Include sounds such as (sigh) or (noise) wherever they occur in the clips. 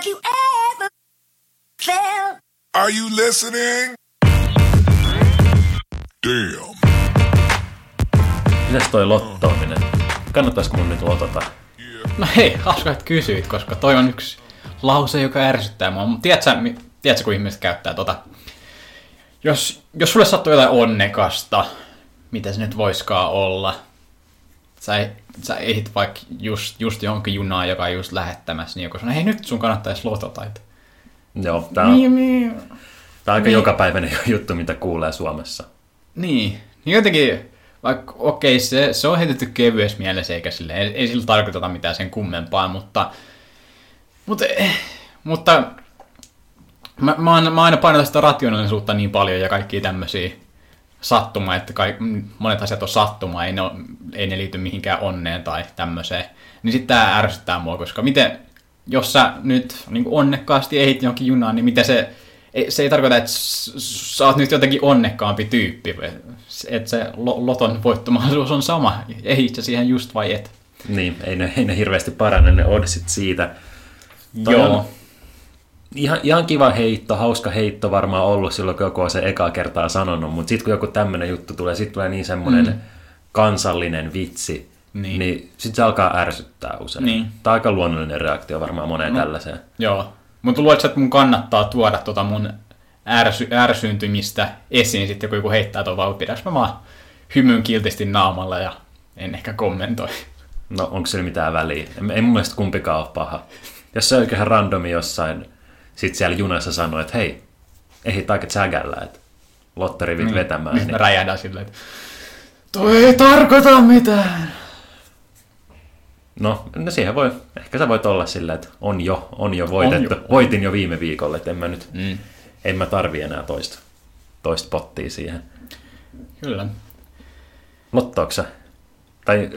Have you ever felt? Are you listening? Damn. Mitäs toi lottoaminen? Kannattaisiko mun nyt lotota? No hei, hauska, että kysyit, koska toi on yksi lause, joka ärsyttää mua. Tiedätkö, tiedätkö kun ihmiset käyttää tota? Jos, jos sulle sattuu jotain onnekasta, mitä se nyt voiskaan olla, sä, sä ehdit vaikka just, just johonkin junaan, joka on just lähettämässä, niin joku sanoo, hei nyt sun kannattaisi lotota. Että... Joo, tää on, niin. tää on aika jokapäiväinen (laughs) juttu, mitä kuulee Suomessa. Niin, niin jotenkin, vaikka okei, okay, se, se on heitetty kevyessä mielessä, eikä sille, ei, ei sillä tarkoiteta mitään sen kummempaa, mutta, mutta, eh, mutta mä, mä, aina, mä aina painotan sitä rationaalisuutta niin paljon ja kaikkia tämmöisiä sattumaa, että kaik, monet asiat on sattumaa, ei ne, ole, ei ne liity mihinkään onneen tai tämmöiseen. Niin sitten tää ärsyttää mua, koska miten, jos sä nyt niin onnekkaasti ehit jonkin junaan, niin miten se, ei, se ei tarkoita, että sä oot nyt jotenkin onnekkaampi tyyppi. Että se lo- loton voittomahdollisuus on sama. Ehit sä siihen just vai et. Niin, ei ne, ei ne hirveästi parane ne oddsit siitä. Toi Joo. on Ihan, ihan kiva heitto, hauska heitto varmaan ollut silloin, kun joku on se eka kertaa sanonut, mutta sitten kun joku tämmöinen juttu tulee, sitten tulee niin semmoinen mm. kansallinen vitsi, Niin. niin, sitten se alkaa ärsyttää usein. Niin. Tämä on aika luonnollinen reaktio varmaan moneen no. tällaiseen. Joo. Mutta luuletko, että mun kannattaa tuoda tota mun ärsy, ärsyyntymistä esiin sitten, kun joku heittää tuon vai pidäks mä vaan hymyn kiltisti naamalla ja en ehkä kommentoi. No onko sillä mitään väliä? Ei, ei mun mielestä kumpikaan ole paha. Jos se on oikein randomi jossain, sit siellä junassa sanoo, että hei, ehit aika tsägällä, että lotterivit niin. vetämään. Niin. Mä räjähdän silleen, että toi ei tarkoita mitään. No, no siihen voi, ehkä sä voit olla silleen, että on jo, on jo voitettu. On jo. Voitin jo viime viikolla, että en mä nyt, Mm. en mä tarvi enää toista, toista pottia siihen. Kyllä. Lottooko sä? Tai,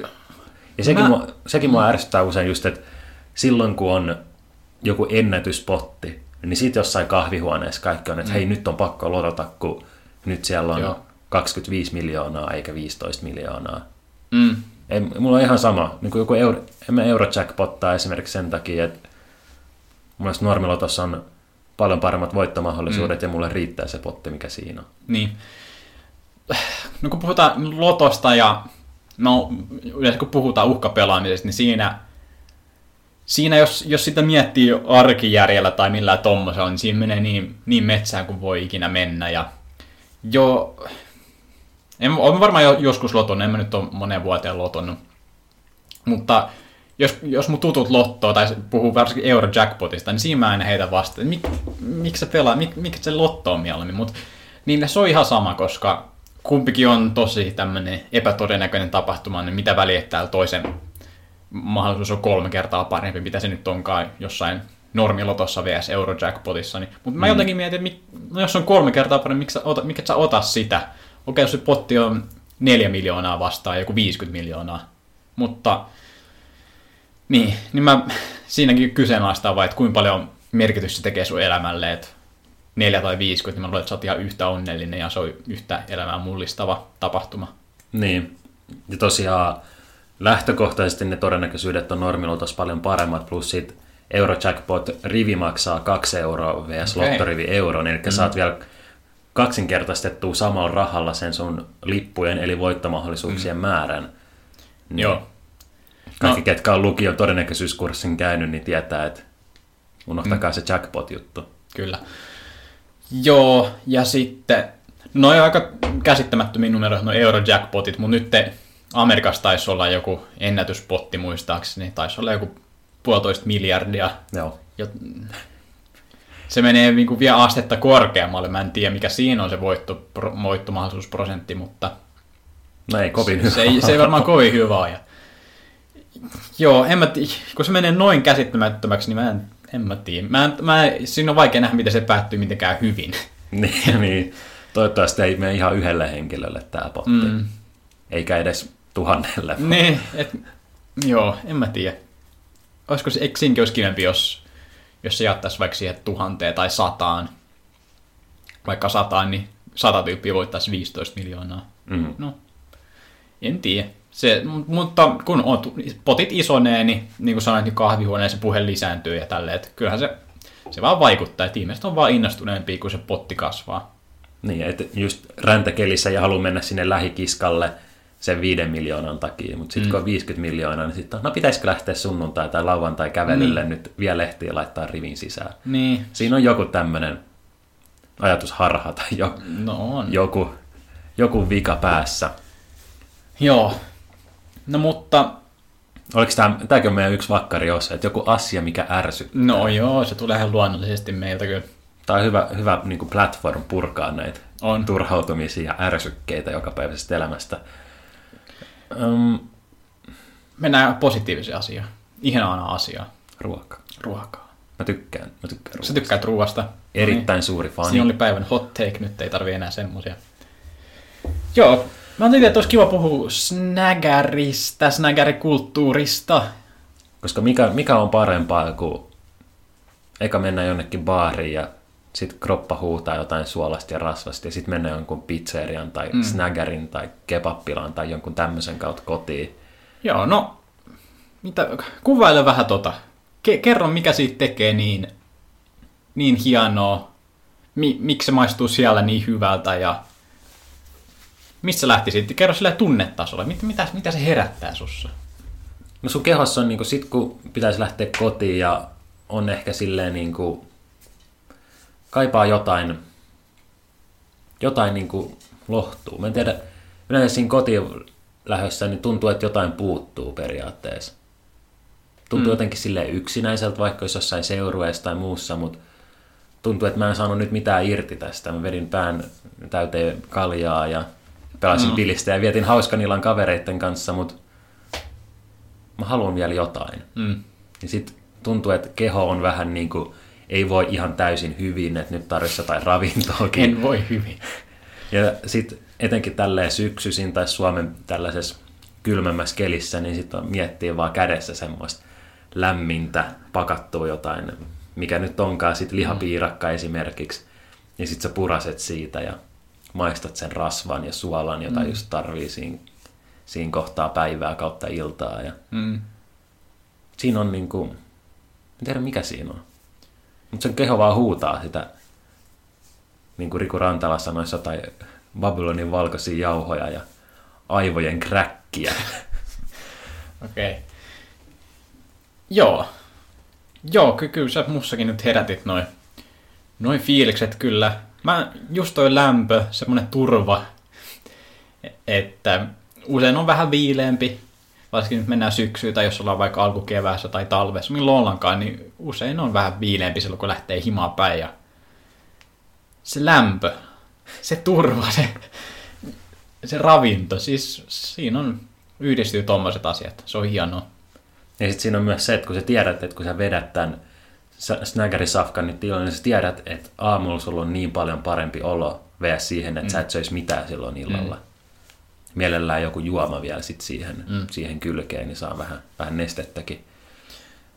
ja sekin, mä... mua, sekin mua ärsyttää usein just, että silloin kun on joku ennätyspotti, niin sitten jossain kahvihuoneessa kaikki on, että mm. hei nyt on pakko lotota, kun nyt siellä on Joo. Joo. 25 miljoonaa eikä 15 miljoonaa. Mm. Ei, mulla on ihan sama. Niin kuin joku euro, en mä Eurojackpottaa esimerkiksi sen takia, että mun mielestä normilotossa on paljon paremmat voittomahdollisuudet mm. ja mulle riittää se potti, mikä siinä on. Niin. No kun puhutaan lotosta ja no yleensä kun puhutaan uhkapelaamisesta, niin siinä, siinä jos, jos sitä miettii arkijärjellä tai millään tommosella, niin siinä menee niin, niin metsään kuin voi ikinä mennä. Ja jo, en, olen varmaan jo, joskus lotonnut, en mä nyt ole moneen vuoteen lotonnut. Mutta jos, jos mun tutut lottoo tai puhuu varsinkin Eurojackpotista, niin siinä mä aina heitä vasta, että mik, miksi se pelaa, mik, miksi se lotto on mieluummin, mutta niille se on ihan sama, koska kumpikin on tosi tämmöinen epätodennäköinen tapahtuma, niin mitä väliä täällä toisen mahdollisuus on kolme kertaa parempi, mitä se nyt onkaan jossain normilotossa vs Eurojackpotissa. Niin, mutta mä jotenkin mietin, että mik, no jos on kolme kertaa parempi, miksi sä, ota, et sä ota sitä? Okei, jos se potti on neljä miljoonaa vastaan, joku 50 miljoonaa. Mutta niin, niin mä siinäkin kyseenalaistaa vaan, että kuinka paljon merkitystä se tekee sun elämälle, että 4 tai 50, niin mä luulen, että sä oot ihan yhtä onnellinen ja se on yhtä elämää mullistava tapahtuma. Niin. Ja tosiaan lähtökohtaisesti ne todennäköisyydet on normilotossa paljon paremmat, plus sit Eurojackpot rivi maksaa 2 euroa vs. Okei. lottorivi euron, eli mm. saat vielä kaksinkertaistettua samalla rahalla sen sun lippujen eli voittomahdollisuuksien mm. määrän. Niin Joo. Kaikki, No. no. ketkä on lukion todennäköisyyskurssin käynyt, niin tietää, että unohtakaa mm. se jackpot-juttu. Kyllä. Joo, ja sitten, no on aika käsittämättömiä numeroita, no Eurojackpotit, mutta nyt te, Amerikassa taisi olla joku ennätyspotti muistaakseni, taisi olla joku puolitoista miljardia. Joo. Ja se menee niin kuin vielä astetta korkeammalle, mä en tiedä mikä siinä on se voitto, pro, voittomahdollisuusprosentti, mutta No ei kovin hyvä. se ei, se ei varmaan kovin hyvä ole. Ja... Joo, en mä tii, kun se menee noin käsittämättömäksi, niin mä en, en mä tiedä. Mä, en- mä, siinä on vaikea nähdä, miten se päättyy mitenkään hyvin. (laughs) niin, niin. Toivottavasti ei mene ihan yhdelle henkilölle tämä potti. Mm. Eikä edes tuhannelle. niin, et, joo, en mä tiedä. Olisiko se, eikö siinäkin olisi kivempi, jos, jos se jättäisi vaikka siihen tuhanteen tai sataan, vaikka sataan, niin sata tyyppiä voittaisi 15 miljoonaa. Mm. No, en tiedä. Se, mu- mutta kun on, potit isonee, niin niin kuin sanoit, niin kahvihuoneessa puhe lisääntyy ja tälleen. Että kyllähän se se vaan vaikuttaa, että ihmiset on vaan innostuneempia, kun se potti kasvaa. Niin, että just räntäkelissä ja haluaa mennä sinne lähikiskalle sen viiden miljoonan takia, mutta sitten mm. kun on 50 miljoonaa, niin sitten no pitäisikö lähteä sunnuntai tai lauantai kävelylle niin. nyt vielä lehtiä laittaa rivin sisään. Niin. Siinä on joku tämmöinen ajatusharha tai jo, No on. joku, joku vika päässä. Joo. No mutta, Oliko tämä, tämäkin on meidän yksi vakkari osa, että joku asia, mikä ärsyttää. no joo, se tulee ihan luonnollisesti meiltä kyllä. Tämä on hyvä, hyvä niin platform purkaa näitä On. turhautumisia ja ärsykkeitä jokapäiväisestä elämästä. Um, Mennään positiiviseen asiaan. Ihanaa asiaa. ruoka. Ruokaa. Mä tykkään. Mä tykkään Sä ruoasta. tykkäät ruoasta. Erittäin suuri fani. Siinä oli päivän hot take, nyt ei tarvi enää semmosia. Joo, mä ajattelin, että olisi kiva puhua snägäristä, snägärikulttuurista. Koska mikä, mikä on parempaa kuin eka mennä jonnekin baariin ja sitten kroppa huutaa jotain suolasta ja rasvasta ja sitten mennä jonkun pizzerian tai mm. snägärin tai kebappilaan tai jonkun tämmöisen kautta kotiin. Joo, no, mitä, kuvaile vähän tota. Ke- kerro, mikä siitä tekee niin, niin hienoa. Mi- miksi se maistuu siellä niin hyvältä ja mistä se lähti sitten? Kerro sillä tunnetasolla. Mit- mitä, mitä se herättää sussa? No sun kehossa on niinku sit kun pitäisi lähteä kotiin ja on ehkä silleen niinku kaipaa jotain jotain niinku lohtuu. Mä en tiedä, yleensä siinä kotiin lähdössä niin tuntuu, että jotain puuttuu periaatteessa. Tuntuu mm. jotenkin silleen yksinäiseltä, vaikka jos jossain seurueessa tai muussa, mutta tuntuu, että mä en saanut nyt mitään irti tästä. Mä vedin pään täyteen kaljaa ja pelasin mm. pilistä ja vietin hauskan illan kavereiden kanssa, mutta mä haluan vielä jotain. Mm. Ja sitten tuntuu, että keho on vähän niin kuin, ei voi ihan täysin hyvin, että nyt tarvitsisi jotain ravintoakin. En voi hyvin. Ja sitten etenkin tälleen syksyisin tai Suomen tällaisessa kylmemmässä kelissä, niin sitten miettii vaan kädessä semmoista lämmintä, pakattua jotain, mikä nyt onkaan sitten lihapiirakka esimerkiksi. Ja sitten sä puraset siitä ja maistat sen rasvan ja suolan, jota mm. just tarvii siinä, siinä kohtaa päivää kautta iltaa. Ja Mm. siinä on niinku, en tiedä mikä siinä on. Mutta sen keho vaan huutaa sitä, niin kuin Riku Rantala sanoi, jotain Babylonin valkoisia jauhoja ja aivojen kräkkiä. (laughs) Okei. Okay. Joo. Joo, ky- kyllä sä mussakin nyt herätit noin noin fiilikset kyllä. Mä just toi lämpö, semmonen turva, että usein on vähän viileämpi, varsinkin nyt mennään syksyyn tai jos ollaan vaikka alkukeväässä tai talvessa, milloin ollaankaan, niin usein on vähän viileämpi silloin, kun lähtee himaa päin ja se lämpö, se turva, se, se ravinto, siis siinä on, yhdistyy tommoset asiat, se on hienoa. Ja sitten siinä on myös se, että kun sä tiedät, että kun sä vedät tämän snägärisafkan nyt illan, niin sä tiedät, että aamulla sulla on niin paljon parempi olo vs. siihen, että mm. sä et söisi mitään silloin illalla. Mm. Mielellään joku juoma vielä sit siihen, mm. siihen kylkeen, niin saa vähän, vähän nestettäkin.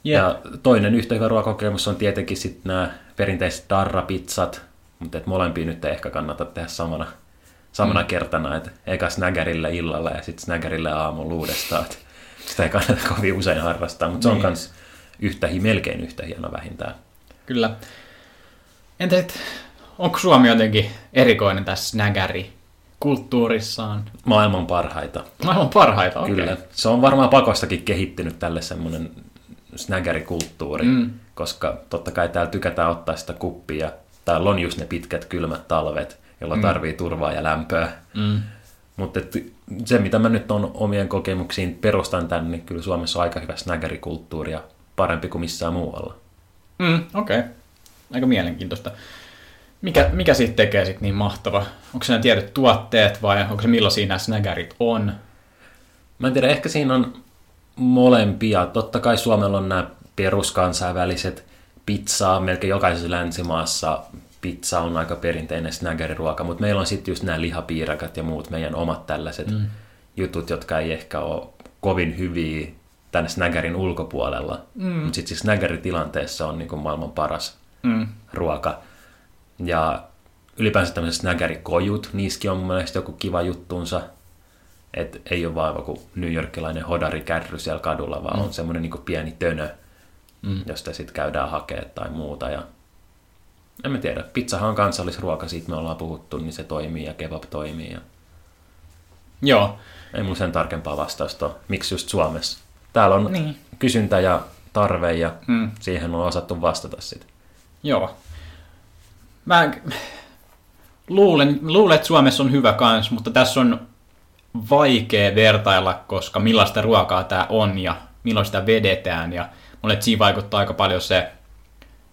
Jep. Ja toinen yhtä hyvä ruokakokemus on tietenkin sitten nämä perinteiset darrapizzat, mutta et molempia nyt ei ehkä kannata tehdä samana, samana mm. kertana, että eka snägärille illalla ja sitten snägärille aamulla uudestaan. Et sitä ei kannata (laughs) kovin usein harrastaa, mutta se on Niin. myös yhtä, hi- melkein yhtä hieno vähintään. Kyllä. Entä sitten, onko Suomi jotenkin erikoinen tässä snägäri kulttuurissaan? Maailman parhaita. Maailman parhaita, okei. Kyllä. Se on varmaan pakostakin kehittynyt tälle semmoinen snägärikulttuuri, mm. koska totta kai täällä tykätään ottaa sitä kuppia. Täällä on just ne pitkät kylmät talvet, jolloin mm. tarvii turvaa ja lämpöä. Mm. Mutta se, mitä mä nyt on omien kokemuksiin perustan tänne, niin kyllä Suomessa on aika hyvä snägärikulttuuri ja parempi kuin missään muualla. Mm, okei. Okay. Aika mielenkiintoista. Mikä, mikä siitä tekee sitten niin mahtava? Onko se ne tietyt tuotteet vai onko se millaisia nämä snägärit on? Mä en tiedä, ehkä siinä on molempia. Totta kai Suomella on nämä peruskansainväliset pizzaa, melkein jokaisessa länsimaassa pizza on aika perinteinen snägäriruoka, mutta meillä on sitten just nämä lihapiirakat ja muut meidän omat tällaiset mm. jutut, jotka ei ehkä ole kovin hyviä tänne snägärin ulkopuolella. Mm. Mutta sitten siis snägäritilanteessa on niin maailman paras Mm. ruoka. Ja ylipäänsä tämmöiset snägärikojut, niissäkin on mun mielestä joku kiva juttunsa. Et ei ole vaan joku New Yorkilainen hodarikärry siellä kadulla, vaan mm. on semmoinen niin pieni tönö, mm. josta sitten käydään hakemaan tai muuta. Ja En mä tiedä. Pizzahan on kansallisruoka, siitä me ollaan puhuttu, niin se toimii ja kebab toimii. Ja... Joo, Ei mulla sen tarkempaa vastausta. Miksi just Suomessa? Täällä on Niin. kysyntä ja tarve ja Mm. siihen on osattu vastata sitten. joo. Mä luulen, luulen, että Suomessa on hyvä kans, mutta tässä on vaikea vertailla, koska millaista ruokaa tämä on ja milloin sitä vedetään. Ja mulle siinä vaikuttaa aika paljon se,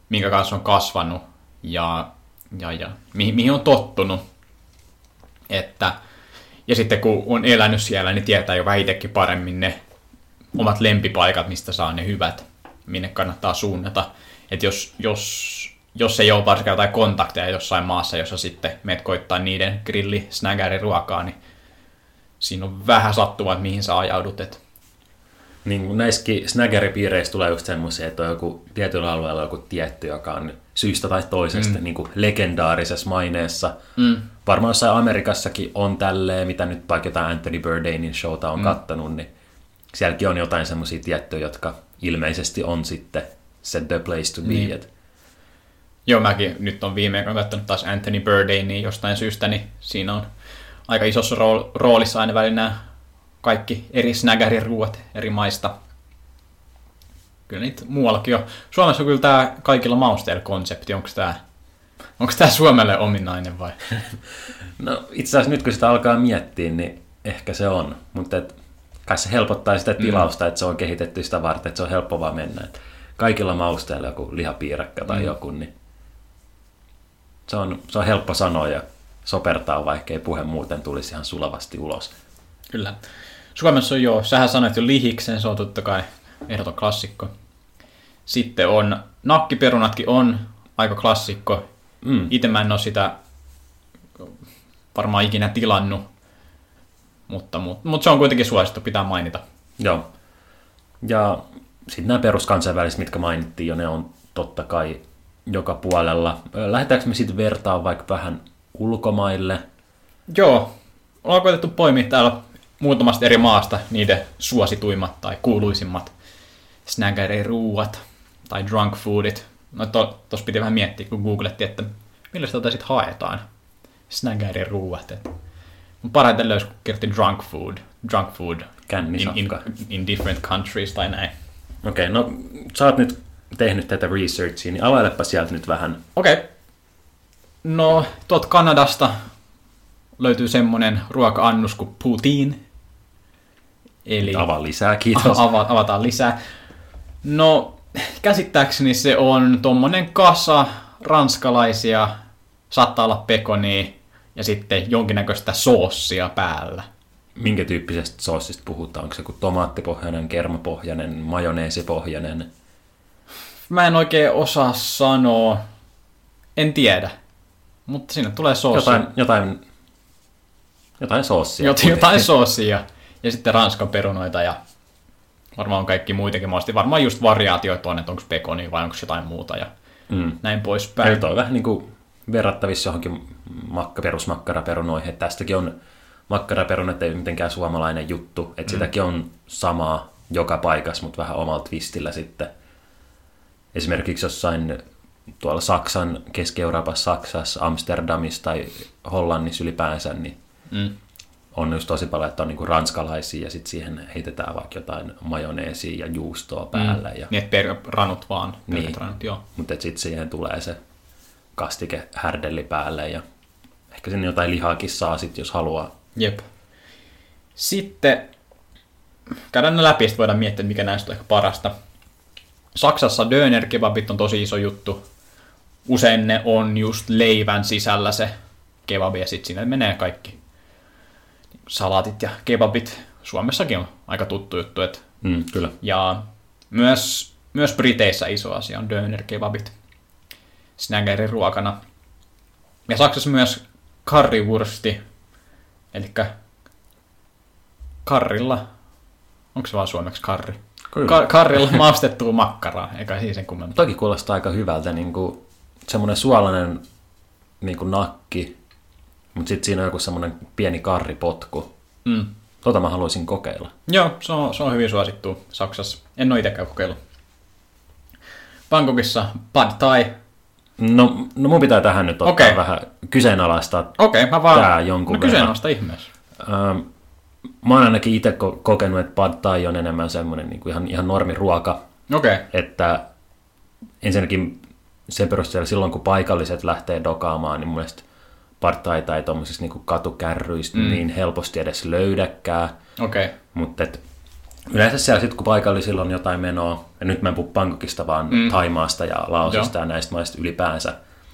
minkä kanssa on kasvanut ja, ja, ja mihin, mihin on tottunut. Että, ja sitten kun on elänyt siellä, niin tietää jo väitekin paremmin ne omat lempipaikat, mistä saa ne hyvät, minne kannattaa suunnata. Että jos, jos, jos ei ole varsinkaan jotain kontakteja jossain maassa, jossa sitten meet koittaa niiden grilli ruokaa, niin siinä on vähän sattuvat, mihin sä ajaudut. Et, Niin kuin näissäkin snaggeripiireissä tulee just semmoisia, että on joku tietyllä alueella joku tietty, joka on syystä tai toisesta mm. niin kuin legendaarisessa maineessa. mm, Varmaan jossain Amerikassakin on tälleen, mitä nyt vaikka jotain Anthony Bourdainin showta on mm. kattanut, niin sielläkin on jotain semmoisia tiettyjä, jotka ilmeisesti on sitten se the place to be. Niin. Et, Joo, mäkin nyt on viime aikoina katsonut taas Anthony Bourdainia jostain syystä, niin siinä on aika isossa rool- roolissa aina välillä nämä kaikki eri snaggeriruuat eri maista. Kyllä niitä muuallakin on. Suomessa on kyllä tämä kaikilla mausteilla konsepti. Onko tämä, onko tämä Suomelle ominainen vai? (laughs) no itse asiassa nyt kun sitä alkaa miettiä, niin ehkä se on. Mutta et, kai se helpottaa sitä tilausta, mm. että se on kehitetty sitä varten, että se on helppo vaan mennä. Et kaikilla mausteilla joku lihapiirakka tai mm. joku, niin se on, se on helppo sanoa ja sopertaa, vaikkei puhe muuten tulisi ihan sulavasti ulos. Kyllä. Suomessa on joo, sähän sanoit jo lihiksen, se on totta kai ehdoton klassikko. Sitten on, nakkiperunatkin on aika klassikko. Mm. Itse mä en ole sitä varmaan ikinä tilannut, mutta, mutta, mutta se on kuitenkin suosittu, pitää mainita. Joo. Ja sitten nämä peruskansainväliset, mitkä mainittiin jo, ne on totta kai joka puolella. Lähdetäänkö me sitten vertaa vaikka vähän ulkomaille? Joo, ollaan koetettu poimia täällä muutamasta eri maasta niiden suosituimmat tai kuuluisimmat snaggeri-ruuat tai drunk foodit. No to, tos piti vähän miettiä, kun googlettiin, että millä sitä sitten haetaan. Snaggeri-ruuat. et. Mun parhaiten löysi, kun kirjoitti drunk food. Drunk food in, in, in different countries tai näin. Okei, okay, no sä oot nyt tehnyt tätä researchia, niin availepa sieltä nyt vähän. Okei. Okay. No, tuolta Kanadasta löytyy semmonen ruoka-annus kuin poutine. Eli Avaa lisää, kiitos. (laughs) ava- avataan lisää. No, käsittääkseni se on tommonen kasa ranskalaisia, saattaa olla pekonia ja sitten jonkinnäköistä soossia päällä. Minkä tyyppisestä soossista puhutaan? Onko se joku tomaattipohjainen, kermapohjainen, majoneesipohjainen? Mä en oikein osaa sanoa, en tiedä, mutta sinne tulee soossi. Jotain, jotain, jotain soossia. Jot, jotain soosia ja sitten ranskan perunoita ja varmaan kaikki muitakin mahdollisesti. Varmaan just variaatioita on, että onko pekoni vai onko jotain muuta ja Mm. näin Eli poispäin. toi on vähän niin kuin verrattavissa johonkin makka, perusmakkaraperunoihin. Että tästäkin on makkaraperunat ei mitenkään suomalainen juttu. Että mm. sitäkin on samaa joka paikassa, mutta vähän omalla twistillä sitten. Esimerkiksi jossain tuolla Saksan, Keski-Euroopassa, Saksassa, Amsterdamissa tai Hollannissa ylipäänsä, niin Mm. on just tosi paljon, että on niinku ranskalaisia ja sitten siihen heitetään vaikka jotain majoneesia ja juustoa päälle. Mm. Ja, Niin, per, ranut vaan. Niin. Ranut, joo. mutta sitten siihen tulee se kastike härdelli päälle ja ehkä sinne jotain lihaakin saa sit, jos haluaa. Jep. Sitten käydään ne läpi, sitten voidaan miettiä, mikä näistä on ehkä parasta. Saksassa döner-kebabit on tosi iso juttu. Usein ne on just leivän sisällä se kebabi ja sitten sinne menee kaikki salaatit ja kebabit. Suomessakin on aika tuttu juttu. Et, Mm, kyllä. ja myös, myös Briteissä iso asia on döner-kebabit snaggerin ruokana. Ja Saksassa myös currywursti, eli karrilla, onko se vaan suomeksi karri? Ka- karrilla maustettua makkaraa, eikä siis sen kummemmin. Toki kuulostaa aika hyvältä, niin kuin semmoinen suolainen niin kuin nakki, mutta sitten siinä on joku semmoinen pieni karripotku. Mm. Tota mä haluaisin kokeilla. Joo, se on, se on hyvin suosittu Saksassa. En ole itsekään kokeillut. Bangkokissa pad thai, No, no mun pitää tähän nyt ottaa Okei. vähän kyseenalaistaa. Okei, mä vaan... Tää jonkun no kyseenalaista ihmeessä. Ähm, mä oon ainakin itse ko- kokenut, että pad thai on enemmän semmoinen niin kuin ihan, ihan normiruoka, Okei. että ensinnäkin sen perusteella silloin, kun paikalliset lähtee dokaamaan, niin mun mielestä pad thaita ei tuommoisista niin katukärryistä mm. niin helposti edes löydäkään. Okei. Mutta yleensä siellä sitten, kun paikallisilla on jotain menoa, ja nyt mä en puhu Bangkokista, vaan mm. Thaimaasta ja Laosista Joo. ja näistä maista ylipäänsä,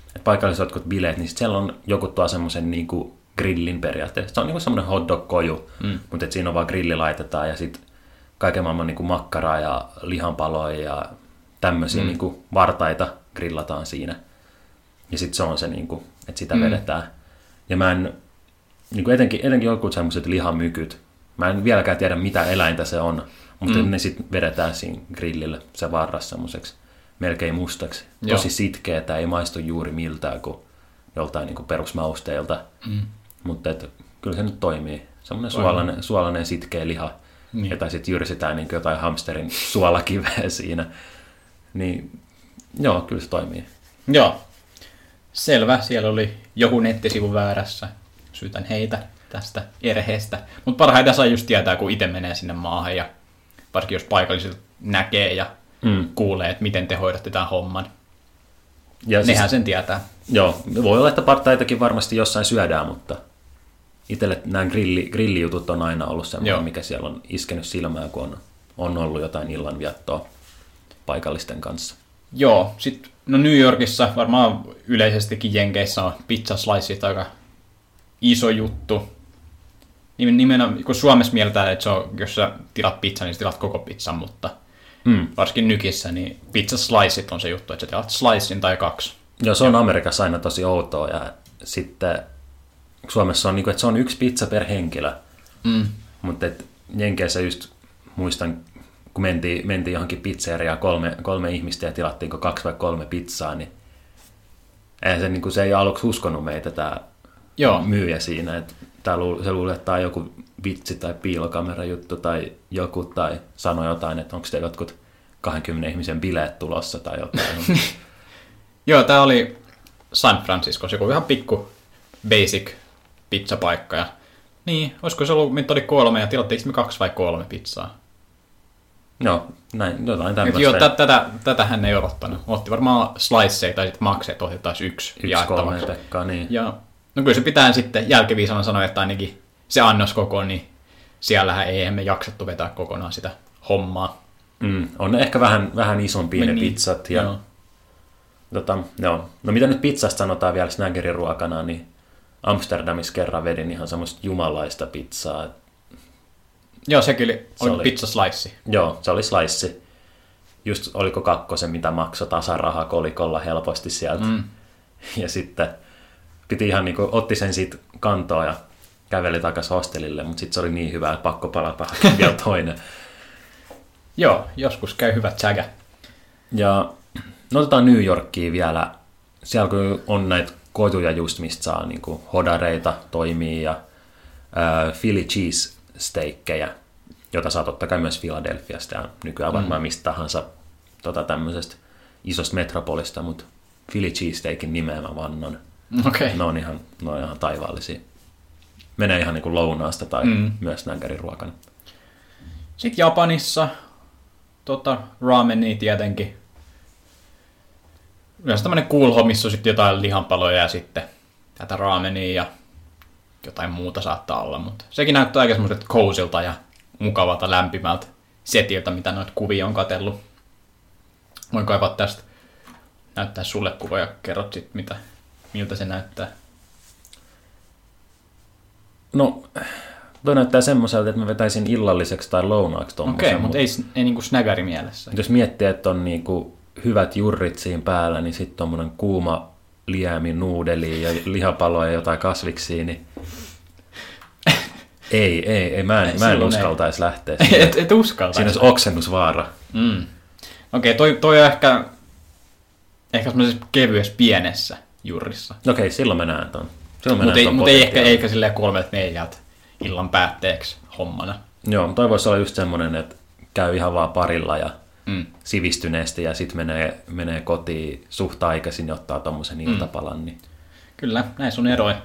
että paikalliset jotkut bileet, niin sit siellä on joku tuo semmoisen niinku grillin periaatteessa. Se on niinku semmoinen hot dog koju, mm. mutta et siinä on vaan grilli laitetaan ja sitten kaiken maailman niinku makkaraa ja lihanpaloja ja tämmöisiä mm. niinku vartaita grillataan siinä. Ja sitten se on se, niinku, että sitä mm. vedetään. Ja mä en, niinku etenkin, etenkin jotkut semmoiset lihamykyt, mä en vieläkään tiedä mitä eläintä se on, mutta mm. ne sitten vedetään siinä grillille se varras semmoiseksi melkein mustaksi. Joo. Tosi sitkeetä, ei maistu juuri miltään kuin joltain niinku perusmausteilta. Mm. Mutta et, kyllä se nyt toimii. Semmoinen suolainen, suolainen sitkeä liha, Niin. jota sitten jyrsitään niin jotain hamsterin (laughs) suolakiveä siinä. Niin joo, kyllä se toimii. Joo. Selvä, siellä oli joku nettisivu väärässä. Syytän heitä tästä erheestä. Mutta parhaiten saa just tietää, kun itse menee sinne maahan ja varsinkin jos paikalliset näkee ja Mm. kuulee, että miten te hoidatte tämän homman. Ja Nehän sen tietää. Joo, voi olla, että partaitakin varmasti jossain syödään, mutta itselle nämä grilli, grillijutut on aina ollut semmoinen, Joo. mikä siellä on iskenyt silmään, kun on, on ollut jotain illanviettoa paikallisten kanssa. Joo, sit, no New Yorkissa varmaan yleisestikin Jenkeissä on pizza sliceit aika iso juttu. Nimen- Nimenomaan, kun Suomessa mielletään, että se on, jos sä tilat pizzan, niin sä tilat koko pizzan, mutta Mm. varsinkin nykissä, niin pizza sliceit on se juttu, että sä tilat slicein tai kaksi. Joo, se on Amerikassa aina tosi outoa ja sitten Suomessa on, niin kuin, että se on yksi pizza per henkilö, Mm. mutta Jenkeissä just muistan, kun mentiin, mentiin johonkin pizzeriaan kolme, kolme ihmistä ja tilattiinko kaksi vai kolme pizzaa, niin eihän se, niin kuin, se ei aluksi uskonut meitä tämä Joo, myyjä siinä, että tää luuli, se luuli, että tämä on joku vitsi tai piilokamera juttu tai joku, tai sanoi jotain, että onko te jotkut 20 ihmisen bileet tulossa tai jotain. (laughs) Joo, tää oli San Francisco, joku ihan pikku basic pizzapaikka. Ja, niin, olisiko se ollut, mitä oli kolme, ja tilattiinko me kaksi vai kolme pizzaa? Joo, näin, jotain tämmöistä. joo, tä, tätä, tätä hän ei odottanut. Otti varmaan sliceja tai sitten makseet otti taas yksi, Yksi jaettavaksi. pekkaa, niin. Ja no kyllä se pitää sitten jälkiviisana sanoa, että ainakin se annos koko, niin siellähän ei me jaksettu vetää kokonaan sitä hommaa. Mm, on ehkä vähän, vähän isompia ne Niin, pizzat. Ja, joo. tota, joo. No mitä nyt pizzasta sanotaan vielä snaggeriruokana, niin Amsterdamissa kerran vedin ihan semmoista jumalaista pizzaa. Joo, se kyllä oli, oli- pizza slice. joo, se oli slice. Just oliko kakkosen, mitä maksoi tasaraha kolikolla helposti sieltä. Mm. Ja sitten piti ihan niin kuin, otti sen siitä kantoa ja käveli takaisin hostelille, mutta sitten se oli niin hyvä, että pakko palata vielä (laughs) toinen. Joo, joskus käy hyvä tsägä. Ja no otetaan New Yorkiin vielä. Siellä kun on näitä kotuja just, mistä saa niin kuin hodareita toimii ja ää, Philly cheese steikkejä, jota saa totta kai myös Philadelphiasta ja nykyään varmaan mistä tahansa tota, tämmöisestä isosta metropolista, mutta Philly cheesesteakin nimeä mä vannon. Okay. Ne on ihan, ne on ihan taivaallisia. Menee ihan niin kuin lounaasta tai Mm. mm. myös nänkkäriruokana. Sitten Japanissa, tota, ramenia tietenkin. Tämmönen cool home, missä on sitten jotain lihanpaloja ja sitten tätä raamenia ja jotain muuta saattaa olla, mutta sekin näyttää aika semmoiselta kousilta ja mukavalta lämpimältä setiltä, mitä noita kuvia on katsellut. Voin kaivaa tästä näyttää sulle kuva ja kerrot sitten, mitä, miltä se näyttää. No, toi näyttää semmoiselta, että mä vetäisin illalliseksi tai lounaaksi Okei, tuommoisen. okay, mutta ei, ei niinku snägäri mielessä. Jos miettii, että on niinku hyvät jurrit siinä päällä, niin sitten tuommoinen kuuma liämi, nuudeli ja lihapaloja ja jotain kasviksia, niin (laughs) ei, ei, ei, mä en, mä en silloin ei. uskaltaisi lähteä. (laughs) Siinä, et, et uskalta. siinä olisi oksennusvaara. Mm. Okei, toi, toi on ehkä, ehkä semmoisessa kevyessä pienessä jurrissa. Okei, silloin mä näen ton. Silloin mä Mutta ei, mut ei ehkä, eikä silleen kolmelta neljältä illan päätteeksi hommana. Joo, toi voisi olla just semmoinen, että käy ihan vaan parilla ja Mm. sivistyneesti ja sitten menee, menee kotiin suht aikaisin ja ottaa tommosen iltapalan. Niin. Kyllä, näissä on eroja.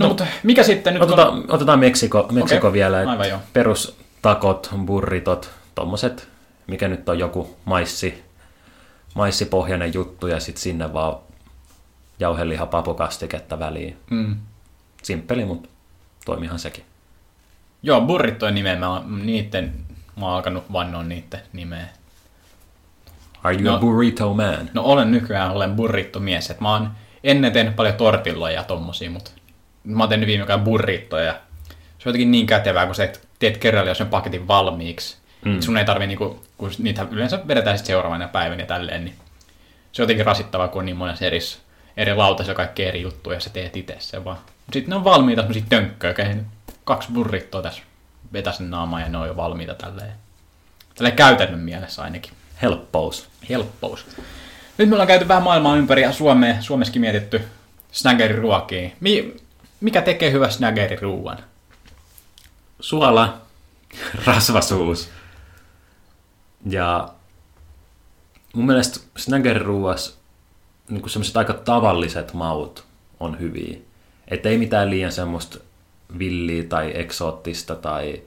No, mutta mikä sitten nyt Otetaan, on... otetaan Meksiko, Meksiko Okei, vielä. aivan joo. Perustakot, burritot, tommoset, mikä nyt on joku maissi, maissipohjainen juttu ja sitten sinne vaan jauheliha papukastiketta väliin. Mm. Simppeli, mutta toimihan sekin. Joo, burrittojen nimeä, mä oon, niitten, mä oon alkanut vannoa niitten nimeä. Are you No. a burrito man? No olen nykyään, olen burrittomies, että mä oon ennen tehnyt paljon tortilloja ja tommosia, mutta mä oon tehnyt viime aikoina burrittoja. Se on jotenkin niin kätevää, kun sä et- teet kerralla jo sen paketin valmiiksi. Mm. Sun ei tarvi, niinku, kun niitä yleensä vedetään sitten seuraavana päivänä ja tälleen, niin se on jotenkin rasittavaa, kun on niin monessa eri, eri lautassa ja kaikki eri juttuja, ja sä teet itse sen vaan. Sitten ne on valmiita semmosia tönkköjä, okay? kaksi burrittoa tässä vetä sen naamaan ja ne on jo valmiita tälleen. Tälleen käytännön mielessä ainakin Helppous. helppous. Nyt me ollaan käyty vähän maailmaa ympäri ja Suomeen, Suomessakin mietitty snaggeriruokia. Mi- mikä tekee hyvä snaggeriruuan? Suola, rasvasuus. Ja mun mielestä snaggeriruuas niin semmoiset aika tavalliset maut on hyviä. Että ei mitään liian semmoista villiä tai eksoottista tai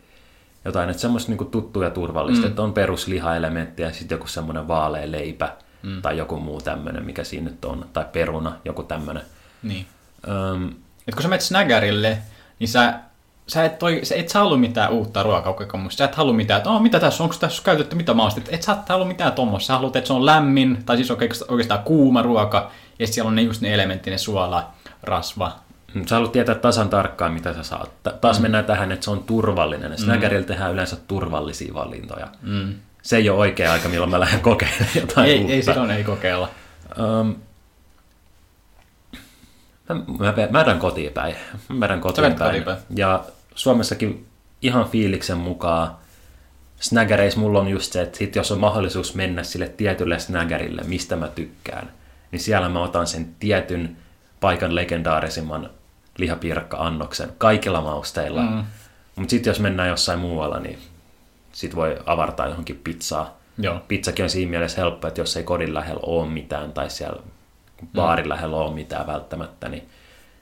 jotain, että semmoista niin tuttua ja turvallista, mm. että on peruslihaelementti ja sitten joku semmoinen vaalea leipä mm. tai joku muu tämmöinen, mikä siinä nyt on, tai peruna, joku tämmöinen. Niin. Öm, Et kun sä menet snaggerille, niin sä, sä et, toi, sä et sä halua mitään uutta ruokakokemusta. Sä et halua mitään, että oh, mitä tässä, onko tässä käytetty mitä maustetta. Et sä et halua mitään tuommoista. Sä haluat, että se on lämmin, tai siis oikeastaan, kuuma ruoka, ja siellä on ne just ne elementti, ne suola, rasva. Mm, Sä haluat tietää tasan tarkkaan, mitä sä saat. Ta- taas mm. mennään tähän, että se on turvallinen. Snaggerilla tehdään yleensä turvallisia valintoja. Mm. Se ei ole oikea aika, milloin mä lähden kokeilemaan jotain Ei, uutta. ei silloin ei kokeilla. Um, mä, mä, mä vedän kotiin päin. Mä vedän kotiin päin. kotiin päin. Ja Suomessakin ihan fiiliksen mukaan snaggereissa mulla on just se, että sit jos on mahdollisuus mennä sille tietylle snaggerille, mistä mä tykkään, niin siellä mä otan sen tietyn paikan legendaarisimman lihapiirakka-annoksen kaikilla mausteilla. Mm. Mutta sitten jos mennään jossain muualla, niin sit voi avartaa johonkin pizzaa. Joo. Pizzakin on siinä mielessä helppo, että jos ei kodin lähellä ole mitään tai siellä baarin mm. lähellä ole mitään välttämättä, niin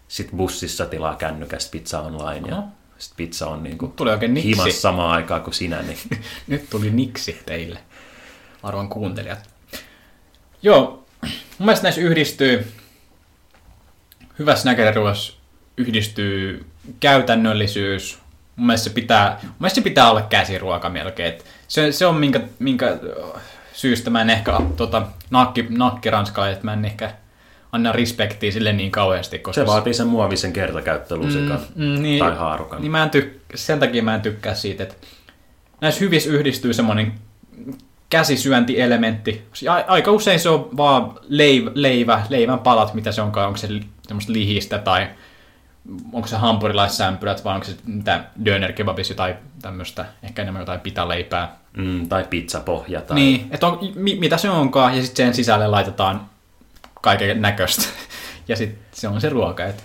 sitten bussissa tilaa kännykästä pizza online ja Oho. sit pizza on niinku Tulee oikein niksi. himas samaan aikaan kuin sinä, niin (laughs) Nyt tuli niksi teille, arvon kuuntelijat. Joo, mun mielestä näissä yhdistyy, hyvä snackeriruos yhdistyy käytännöllisyys, mun mielestä se pitää, mun mielestä se pitää olla käsiruoka melkein. Et se, se on minkä, minkä äh, syystä mä en ehkä tota, nakki, nakkiranskalainen, että mä en ehkä anna respektiä sille niin kauheasti, koska se vaatii sen muovisen kertakäyttölusikan Mm, niin, tai haarukan. Niin mä en tyk- sen takia mä en tykkää siitä, että näissä hyvissä yhdistyy semmoinen käsisyöntielementti. Aika usein se on vaan leiv- leivä, leivän palat, mitä se onkaan, onko se semmoista lihistä tai onko se hampurilaissämpylät vai onko se mitä dönerkebabissa tai tämmöistä, ehkä enemmän jotain pitaleipää. Mm, tai pizzapohja. Tai... Niin, että on, mi- mitä se onkaan, ja sitten sen sisälle laitetaan kaiken näköistä. (laughs) ja sitten se on se ruoka, että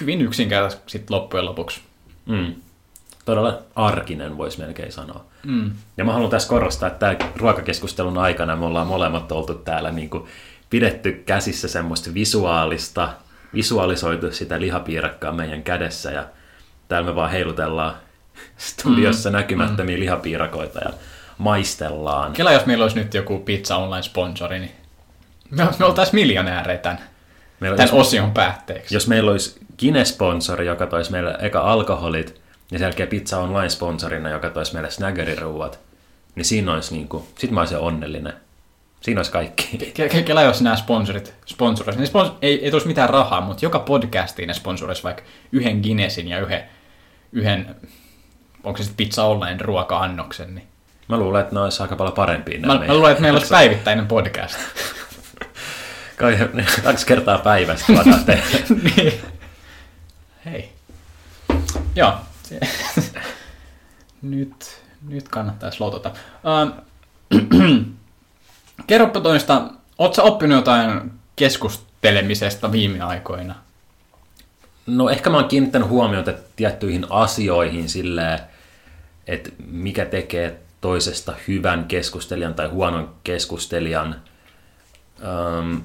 hyvin yksinkertaisesti sit loppujen lopuksi. Mm. Todella arkinen, voisi melkein sanoa. Mm. Ja mä haluan tässä korostaa, että ruokakeskustelun aikana me ollaan molemmat oltu täällä niin kuin pidetty käsissä semmoista visuaalista, visualisoitu sitä lihapiirakkaa meidän kädessä ja täällä me vaan heilutellaan studiossa mm. näkymättömiä mm. lihapiirakoita ja maistellaan. Kela, jos meillä olisi nyt joku pizza online-sponsori, niin me, me oltaisiin miljonäärejä tämän, Meillä, tämän jos, osion päätteeksi. jos meillä olisi Kine-sponsori, joka toisi meille eka alkoholit ja sen jälkeen Pizza Online-sponsorina, joka toisi meille snaggeriruuat, niin siinä olisi niin kuin, sit mä olisin onnellinen. Siinä olisi kaikki. Ke- ke- Kela, jos nämä sponsorit sponsoroisivat, niin spons- ei, ei tulisi mitään rahaa, mutta joka podcastiin ne sponsoroisivat vaikka yhden Guinnessin ja yhden, yhden onko se sitten pizza online ruoka-annoksen, niin Mä luulen, että ne olisi aika paljon parempia. Mä, mä luulen, että meillä olisi päivittäinen podcast. (laughs) Kai kaksi kertaa päivässä tuotaan tehdä. (laughs) niin. Hei. Joo. (laughs) Nyt, nyt kannattaisi lotota. Ähm, (clears throat) kerropa toista, ootko oppinut jotain keskustelemisesta viime aikoina? No ehkä mä oon kiinnittänyt huomiota tiettyihin asioihin silleen, että mikä tekee toisesta hyvän keskustelijan tai huonon keskustelijan. Öm,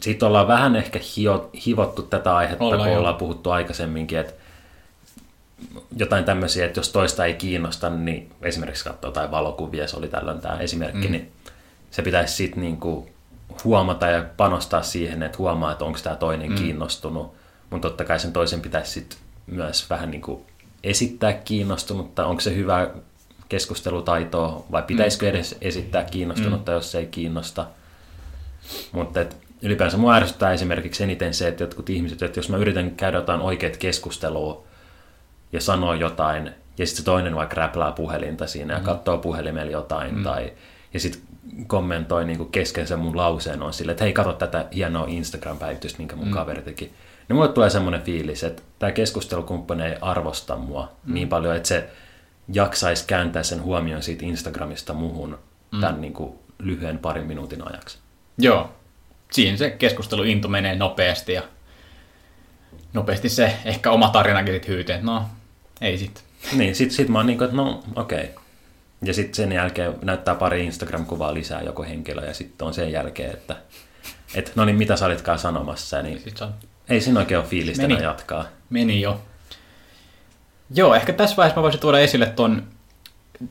Sitten ollaan vähän ehkä hio, hivottu tätä aihetta, Ollaan kun jo. ollaan puhuttu aikaisemminkin, että jotain tämmöisiä, että jos toista ei kiinnosta, niin esimerkiksi katsoo jotain valokuvia, se oli tällöin tämä esimerkki, mm. niin se pitäisi sitten niinku huomata ja panostaa siihen, että huomaa, että onko tämä toinen mm. kiinnostunut, mutta totta kai sen toisen pitäisi sit myös vähän niinku esittää kiinnostunutta, onko se hyvä keskustelutaitoa vai pitäisikö edes esittää kiinnostunutta, mm. jos se ei kiinnosta. Mutta et ylipäänsä mua ärsyttää esimerkiksi eniten se, että jotkut ihmiset, että jos mä yritän käydä jotain oikeat keskustelua ja sanoa jotain, ja sitten se toinen vaikka räplää puhelinta siinä ja mm. katsoo puhelimella jotain, mm. tai, ja sitten kommentoi niin kesken sen mun lauseen on sille, että hei, katso tätä hienoa Instagram-päivitystä, minkä mun mm. kaveri teki. Niin mulle tulee semmoinen fiilis, että tämä keskustelukumppani ei arvosta mua mm. niin paljon, että se jaksaisi kääntää sen huomion siitä Instagramista muhun mm. tämän niin kuin lyhyen parin minuutin ajaksi. Joo. Siinä se keskusteluinto menee nopeasti ja nopeasti se ehkä oma tarinakin sit hyytyy, no, ei sit. Niin, sit, sit mä oon niin kuin, että no okei. Okay. Ja sitten sen jälkeen näyttää pari Instagram-kuvaa lisää joku henkilö ja sitten on sen jälkeen, että et, no niin, mitä sä olitkaan sanomassa, niin on, ei siinä oikein ole fiilistä Meni. jatkaa. meni jo. Joo, ehkä tässä vaiheessa mä voisin tuoda esille ton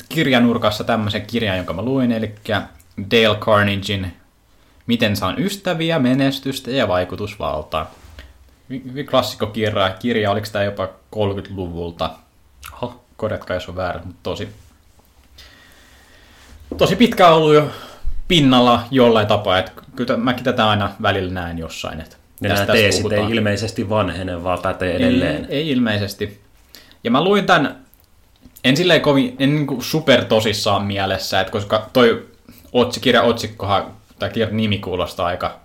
kirjanurkassa tämmöisen kirjan, jonka mä luin, eli Dale Carnegiin Miten saan ystäviä, menestystä ja vaikutusvaltaa. Hy- Hyvin klassikkokirja, kirja, oliko tämä jopa 30-luvulta? Oho. Korjatkaa, jos on väärä, mutta tosi, tosi pitkä ollut jo pinnalla jollain tapaa, että kyllä mäkin tätä aina välillä näen jossain, että Ja tästä nämä teesit puhutaan. ei ilmeisesti vanhene, vaan pätee edelleen. Ei, ei ilmeisesti. Ja mä luin tämän, en silleen kovin, en niin super tosissaan mielessä, että koska toi otsi, kirjan otsikkohan, tai kirjan nimi kuulostaa aika,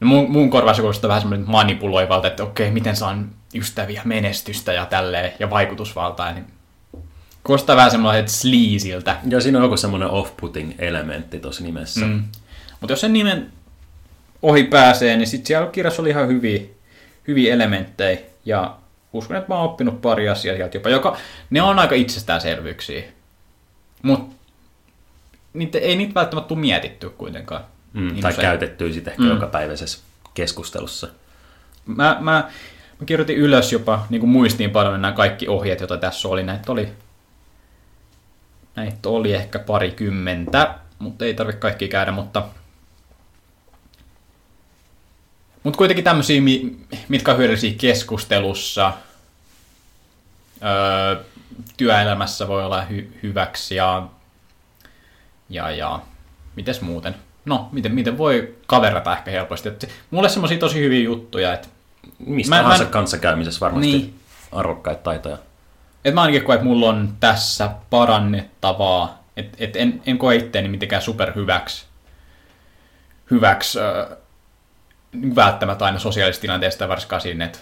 no mun, mun korvassa kuulostaa vähän semmoinen manipuloivalta, että okei, miten saan ystäviä, menestystä ja tälleen, ja vaikutusvaltaa, niin kuulostaa vähän semmoiselta sleaziltä. Joo, siinä on joku semmoinen off-putting elementti tuossa nimessä. Mm. Mutta jos sen nimen ohi pääsee, niin sitten siellä kirjassa oli ihan hyviä, hyviä elementtejä. Ja uskon, että mä oon oppinut pari asiaa sieltä jopa, joka, ne on aika itsestäänselvyyksiä. Mutta niitä, ei niitä välttämättä tule mietitty kuitenkaan. Mm, Niin tai usein. käytettyä sitten ehkä Mm. jokapäiväisessä keskustelussa. Mä, mä, mä kirjoitin ylös jopa niin kuin muistiinpanoille nämä kaikki ohjeet, joita tässä oli. Näitä oli, näitä oli ehkä parikymmentä, mutta ei tarvitse kaikki käydä, mutta mutta kuitenkin tämmöisiä, mi- mitkä on hyödyllisiä keskustelussa, öö, työelämässä voi olla hy- hyväksi ja, ja, ja mites muuten? No, miten, miten voi kaverata ehkä helposti. Et mulle semmoisia tosi hyviä juttuja, että Mistä Mä- tahansa mä- kanssakäymisessä varmasti niin. arvokkaita taitoja. Et mä ainakin koen, että mulla on tässä parannettavaa. Että et en, en koe itteeni mitenkään superhyväksi hyväksi, äh, välttämättä aina sosiaalisessa tilanteessa, varsinkaan siinä, että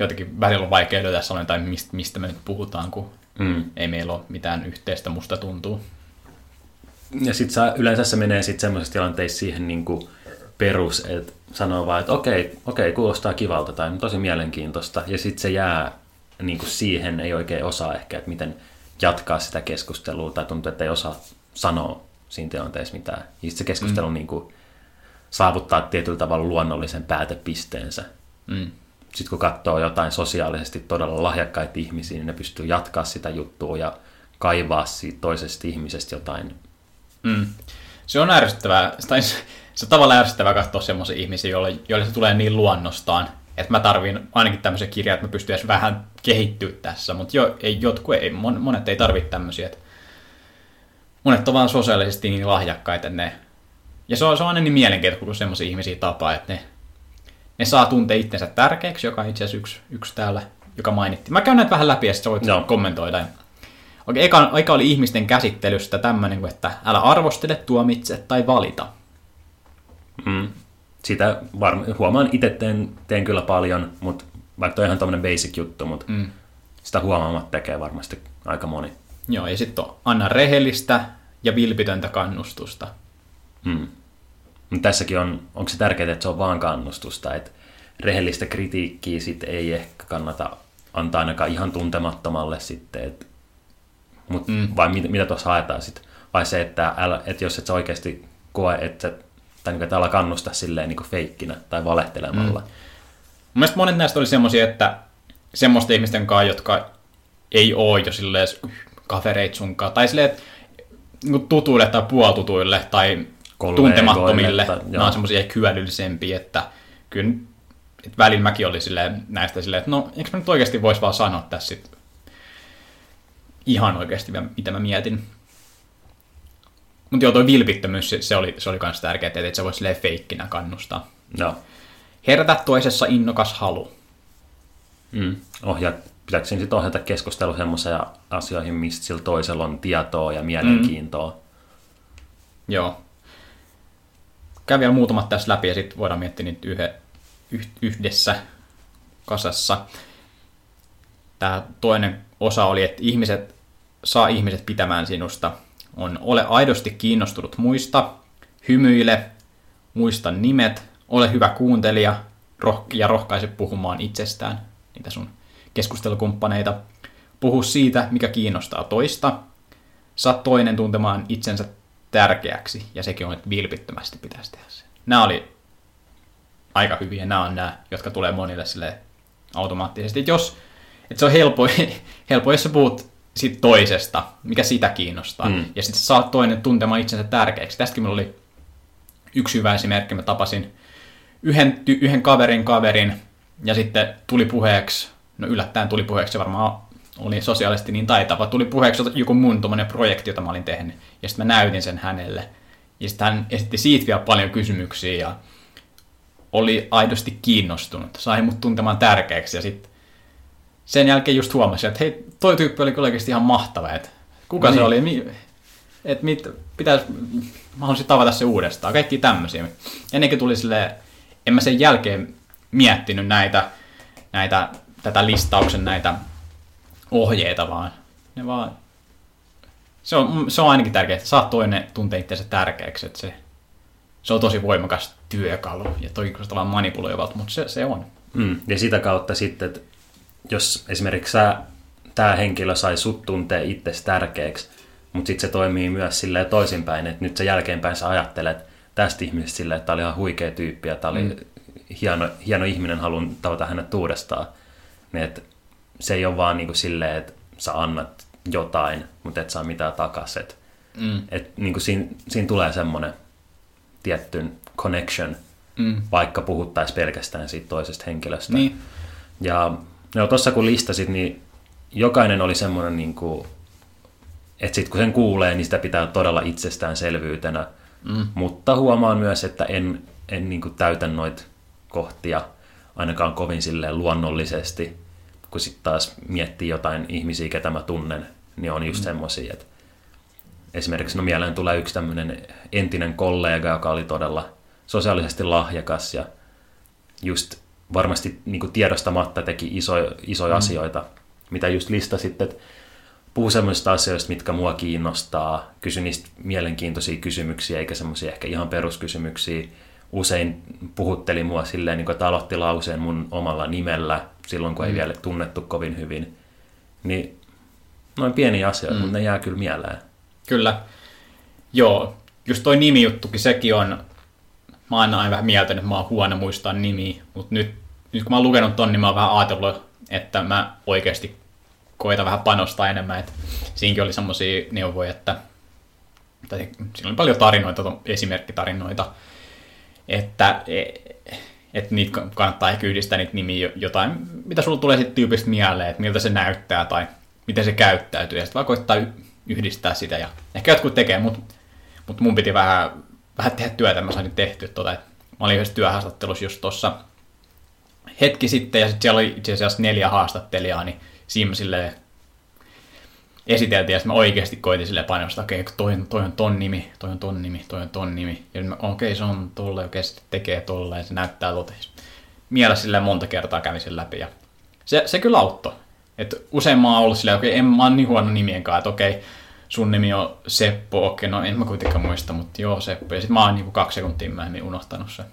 jotenkin välillä on vaikea löytää sellainen, tai mistä, mistä me nyt puhutaan, kun Mm. ei meillä ole mitään yhteistä, musta tuntuu. Ja sitten yleensä se menee sitten semmoisessa tilanteissa siihen niinku perus, että sanoo vaan, että okei, okei, kuulostaa kivalta tai tosi mielenkiintoista. Ja sitten se jää niinku siihen, ei oikein osaa ehkä, että miten jatkaa sitä keskustelua tai tuntuu, että ei osaa sanoa siinä tilanteessa mitään. Ja se keskustelu mm. niinku saavuttaa tietyllä tavalla luonnollisen päätepisteensä. Mm. Sitten kun katsoo jotain sosiaalisesti todella lahjakkaita ihmisiä, niin ne pystyy jatkaa sitä juttua ja kaivaa siitä toisesta ihmisestä jotain Mm. Se on ärsyttävää, tai se, on tavallaan ärsyttävää katsoa semmoisia ihmisiä, joille, joille se tulee niin luonnostaan, että mä tarvin ainakin tämmöisen kirjan, että mä pystyn edes vähän kehittyä tässä, mutta jo, ei, jotkut ei, mon, monet ei tarvitse tämmöisiä. Että monet on vaan sosiaalisesti niin lahjakkaita, että ne, ja se on, se on aina niin mielenkiintoista, kun semmoisia ihmisiä tapaa, että ne, ne saa tuntea itsensä tärkeäksi, joka on itse asiassa yksi, yksi täällä, joka mainittiin. Mä käyn näitä vähän läpi ja sitten voit Joo. kommentoida. Okei, eka, eka oli ihmisten käsittelystä tämmöinen, että älä arvostele, tuomitse tai valita. Mm. Sitä varm- huomaan itse teen, teen kyllä paljon, mutta vaikka on ihan tämmöinen basic juttu, mutta mm. sitä huomaamatta tekee varmasti aika moni. Joo, ja sitten on anna rehellistä ja vilpitöntä kannustusta. Mm. Mut tässäkin on, onko se tärkeää, että se on vaan kannustusta, että rehellistä kritiikkiä sit ei ehkä kannata antaa ainakaan ihan tuntemattomalle sitten, että Mut, mm. vai mit, mitä tuossa haetaan sitten. Vai se, että, älä, että jos et sä oikeasti koe, että, sä- tai niin kuin, että älä kannusta silleen niin kuin feikkinä tai valehtelemalla. Mm. Mun mielestä monet näistä oli semmoisia, että semmoisten ihmisten kanssa, jotka ei oo jo silleen kavereit sunkaan, tai silleen, että niin tutuille tai puoltutuille tai Kollegoille tuntemattomille, tai- nämä on semmoisia ehkä hyödyllisempiä, että kyllä että välillä mäkin oli silleen, näistä silleen, että no, eikö mä nyt oikeasti voisi vaan sanoa tässä sit ihan oikeasti, mitä mä mietin. Mutta joo, toi vilpittömyys, se- se oli, se oli kans tärkeää, että et sä voit silleen feikkinä kannustaa. Joo. Herätä toisessa innokas halu. Mm. Ohja, pitääkö sitten ohjata keskustelu semmoiseen asioihin, mistä sillä toisella on tietoa ja mielenkiintoa. Mm. Joo. Käyn vielä muutamat tässä läpi ja sitten voidaan miettiä niitä yhe, yh, yhdessä kasassa. Tämä toinen osa oli, että ihmiset saa ihmiset pitämään sinusta. On ole aidosti kiinnostunut muista, hymyile, muista nimet, ole hyvä kuuntelija roh- ja rohkaise puhumaan itsestään, niitä sun keskustelukumppaneita. Puhu siitä, mikä kiinnostaa toista, saa toinen tuntemaan itsensä tärkeäksi, ja sekin on, että vilpittömästi pitäisi tehdä se. Nämä oli aika hyviä, nämä on nämä, jotka tulee monille sille automaattisesti. Et jos, että se on helppo, (laughs) helppo, jos sä puhut siitä toisesta, mikä sitä kiinnostaa, Mm. ja sitten saat toinen tuntemaan itsensä tärkeäksi. Tästäkin minulla oli yksi hyvä esimerkki, mä tapasin yhden, yhden kaverin kaverin, ja sitten tuli puheeksi, no yllättäen tuli puheeksi, se varmaan oli sosiaalisesti niin taitava, tuli puheeksi joku mun tommonen projekti, jota mä olin tehnyt, ja sitten mä näytin sen hänelle, ja sitten hän esitti siitä vielä paljon kysymyksiä, ja oli aidosti kiinnostunut, sai mut tuntemaan tärkeäksi, ja sitten sen jälkeen just huomasin, että hei, toi tyyppi oli kyllä oikeasti ihan mahtava, että kuka se Niin. oli, mi- että mit, pitäisi, mä haluaisin tavata se uudestaan, kaikki tämmöisiä. Ennenkin tuli silleen, en mä sen jälkeen miettinyt näitä, näitä tätä listauksen näitä ohjeita, vaan ne vaan, se on, se on ainakin tärkeää, että saat toinen tuntee itseänsä tärkeäksi, että se, se on tosi voimakas työkalu, ja toi kuulostaa vaan manipuloivalta, mutta se, se on. Mm. Ja sitä kautta sitten, että jos esimerkiksi sä, tämä henkilö sai sut tuntee itsesi tärkeäksi, mutta sitten se toimii myös silleen toisinpäin, että nyt sä jälkeenpäin sä ajattelet tästä ihmisestä silleen, että tämä oli ihan huikea tyyppi ja tämä oli mm. hieno, hieno ihminen, haluan tavata hänet uudestaan. Niin, että se ei ole vaan niin kuin silleen, että sä annat jotain, mutta et saa mitään takaisin. Mm. et, niin kuin siinä, siinä tulee semmoinen tietty connection, Mm. vaikka puhuttaisiin pelkästään siitä toisesta henkilöstä. Niin. Ja no tuossa kun listasit, niin jokainen oli semmoinen, niin kuin, että sitten kun sen kuulee, niin sitä pitää todella itsestäänselvyytenä. Mm. Mutta huomaan myös, että en, en niin kuin täytä noita kohtia ainakaan kovin silleen luonnollisesti, kun sitten taas miettii jotain ihmisiä, ketä mä tunnen, niin on just mm. semmoisia, että esimerkiksi no mieleen tulee yksi tämmöinen entinen kollega, joka oli todella sosiaalisesti lahjakas ja just varmasti niin kuin tiedostamatta teki isoja, isoja mm. asioita, mitä just listasit, että puhu semmoisista asioista, mitkä mua kiinnostaa, kysy niistä mielenkiintoisia kysymyksiä, eikä semmoisia ehkä ihan peruskysymyksiä. Usein puhutteli mua silleen, niin kuin, että aloitti lauseen mun omalla nimellä, silloin kun ei Mm. vielä tunnettu kovin hyvin. Niin noin pieniä asioita, mm. mutta ne jää kyllä mieleen. Kyllä. Joo, just toi nimijuttukin, sekin on, mä oon aina vähän mieltänyt, että mä oon huono muistaa nimiä, mutta nyt, nyt kun mä oon lukenut ton, niin mä oon vähän ajatellut, että mä oikeasti koitan vähän panostaa enemmän, että siinäkin oli semmosia neuvoja, että tai siinä oli paljon tarinoita, esimerkkitarinoita, että, että niitä kannattaa ehkä yhdistää niitä nimiä jotain, mitä sulla tulee sitten tyypistä mieleen, että miltä se näyttää tai miten se käyttäytyy, ja sitten vaan koittaa yhdistää sitä, ja ehkä jotkut tekee, mutta mut mun piti vähän, vähän tehdä työtä, mä sain tehtyä tota, että mä olin yhdessä työhaastattelussa just tuossa hetki sitten, ja sitten siellä oli itse asiassa neljä haastattelijaa, niin siinä mä silleen esiteltiin, ja sitten mä oikeasti koitin sille painostaa, okei, okay, toi, toi on ton nimi, toi on ton nimi, toi on ton nimi, ja okei, okay, se on tolle, okei, se tekee tolle, ja se näyttää toteis. Mielessä silleen monta kertaa kävin sen läpi, ja se, se kyllä auttoi. Et usein mä oon ollut silleen, okei, okay, en mä oon niin huono nimien kanssa, että okei, okay, sun nimi on Seppo, okei, okay, no en mä kuitenkaan muista, mutta joo, Seppo, ja sitten mä oon niinku kaksi sekuntia myöhemmin unohtanut sen.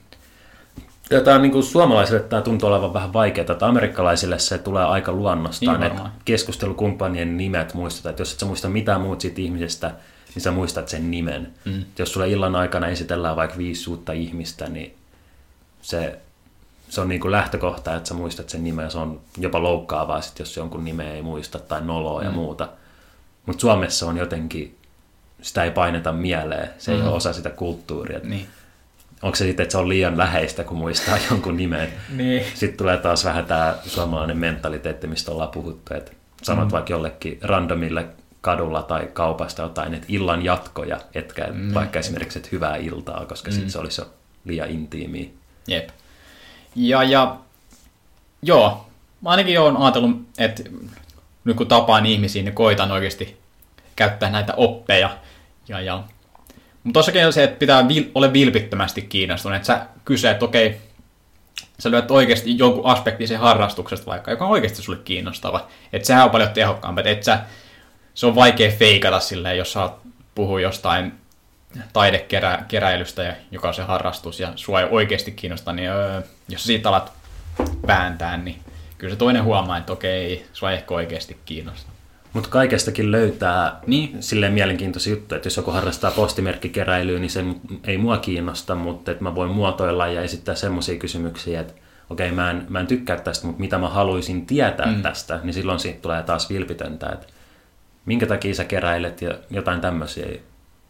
Ja Tämä on niin kuin suomalaisille tämä tuntuu olevan vähän vaikeaa, että amerikkalaisille se tulee aika luonnostaan, Niin että keskustelukumppanien nimet muistetaan, että jos et sä muista mitään muut siitä ihmisestä, niin sä muistat sen nimen. Mm. Jos sulle illan aikana esitellään vaikka viisi uutta ihmistä, niin se, se on niin kuin lähtökohta, että sä muistat sen nimen, ja se on jopa loukkaavaa, sit, jos jonkun nimeä ei muista tai noloa mm. ja muuta. Mutta Suomessa on jotenkin, sitä ei paineta mieleen, se ei Mm. ole osa sitä kulttuuria. Niin. Onko se sitten, että se on liian läheistä, kun muistaa (laughs) jonkun nimen? Niin. Sitten tulee taas vähän tämä suomalainen mentaliteetti, mistä ollaan puhuttu, että sanot mm. vaikka jollekin randomille kadulla tai kaupasta jotain, että illan jatkoja, etkä mm. vaikka esimerkiksi, että hyvää iltaa, koska mm. sitten se olisi jo liian intiimiä. Jep. Ja, ja joo, mä ainakin olen ajatellut, että nyt kun tapaan ihmisiä, niin koitan oikeasti käyttää näitä oppeja. Ja, ja. Mutta tossakin on se, että pitää vil- ole vilpittömästi kiinnostunut, että sä kysyt, että okei, sä löydät oikeasti jonkun aspektin sen harrastuksesta vaikka, joka on oikeasti sulle kiinnostava. Että sehän on paljon tehokkaampaa, että et sä, se on vaikea feikata silleen, jos sä puhuu jostain taidekeräilystä, joka on se harrastus, ja sua ei oikeasti kiinnosta, niin öö, jos siitä alat vääntää, niin kyllä se toinen huomaa, että okei, sua ei ehkä oikeasti kiinnosta. Mutta kaikestakin löytää Niin. silleen mielenkiintoisia juttuja, että jos joku harrastaa postimerkkikeräilyä, niin se ei mua kiinnosta, mutta että mä voin muotoilla ja esittää semmoisia kysymyksiä, että okei, mä en, mä en tykkää tästä, mutta mitä mä haluaisin tietää mm. tästä, niin silloin siitä tulee taas vilpitöntä, että minkä takia sä keräilet ja jotain tämmöisiä.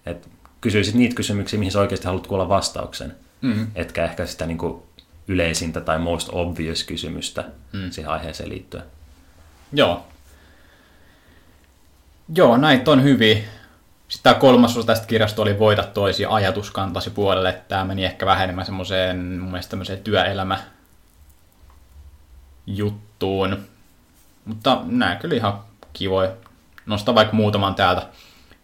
Että kysyisit niitä kysymyksiä, mihin sä oikeasti haluat kuulla vastauksen, mm. etkä ehkä sitä niin kuin yleisintä tai most obvious kysymystä mm. siihen aiheeseen liittyen. Joo. Joo, näitä on hyviä. Sitten tämä kolmas osa tästä kirjasta oli Voita toisia ajatuskantasi puolelle. Tämä meni ehkä vähän enemmän semmoiseen, mun mielestä työelämä juttuun. Mutta nämä kyllä ihan kivoja. Nostan vaikka muutaman täältä.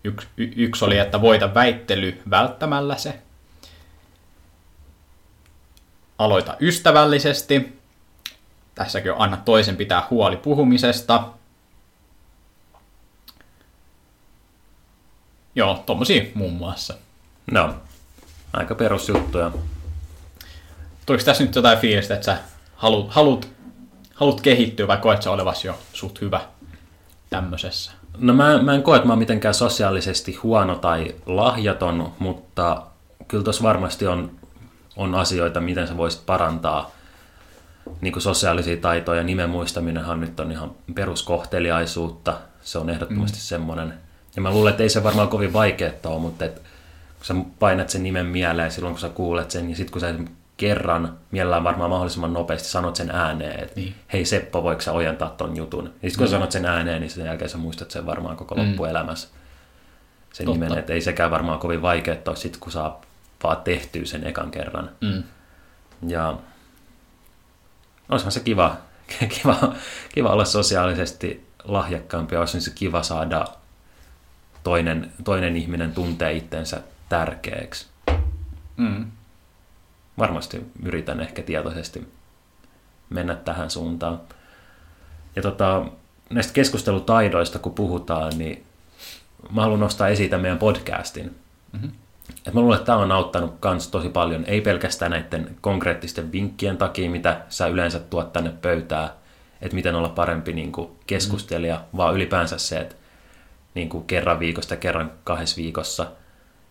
Yksi, y- yksi oli, että voita väittely välttämällä se. Aloita ystävällisesti. Tässäkin on anna toisen pitää huoli puhumisesta. Joo, tommosia muun muassa. No, aika perusjuttuja. Tuliko tässä nyt jotain fiilistä, että sä haluat, haluat, haluat kehittyä vai koet sä olevasi jo suht hyvä tämmöisessä? No mä, mä en koe, että mä oon mitenkään sosiaalisesti huono tai lahjaton, mutta kyllä tuossa varmasti on, on asioita, miten sä voisit parantaa niin kuin sosiaalisia taitoja. Nimen muistaminenhan nyt on ihan peruskohteliaisuutta. Se on ehdottomasti mm. semmoinen. Ja mä luulen, että ei se varmaan kovin vaikeaa ole, mutta et, kun sä painat sen nimen mieleen silloin, kun sä kuulet sen, ja sitten kun sä kerran, mielellään varmaan mahdollisimman nopeasti sanot sen ääneen, että Niin. hei Seppo, voiko sä ojentaa ton jutun? Ja sitten kun sä sanot sen ääneen, niin sen jälkeen sä muistat sen varmaan koko loppuelämässä. Sen Totta. nimen, että ei sekään varmaan kovin vaikeaa ole sit, kun saa vaan tehtyä sen ekan kerran. Mm. Ja olisihan se kiva, (laughs) kiva, kiva olla sosiaalisesti lahjakkaampi ja olisi se kiva saada toinen, toinen ihminen tuntee itsensä tärkeäksi. Mm. Varmasti yritän ehkä tietoisesti mennä tähän suuntaan. Ja tota, näistä keskustelutaidoista kun puhutaan, niin mä haluan nostaa esiin tämän meidän podcastin. Mm-hmm. Et mä luulen, että tämä on auttanut kans tosi paljon, ei pelkästään näiden konkreettisten vinkkien takia, mitä sä yleensä tuot tänne pöytään, että miten olla parempi niin kuin keskustelija, mm. vaan ylipäänsä se, että niin kuin kerran viikosta kerran kahdessa viikossa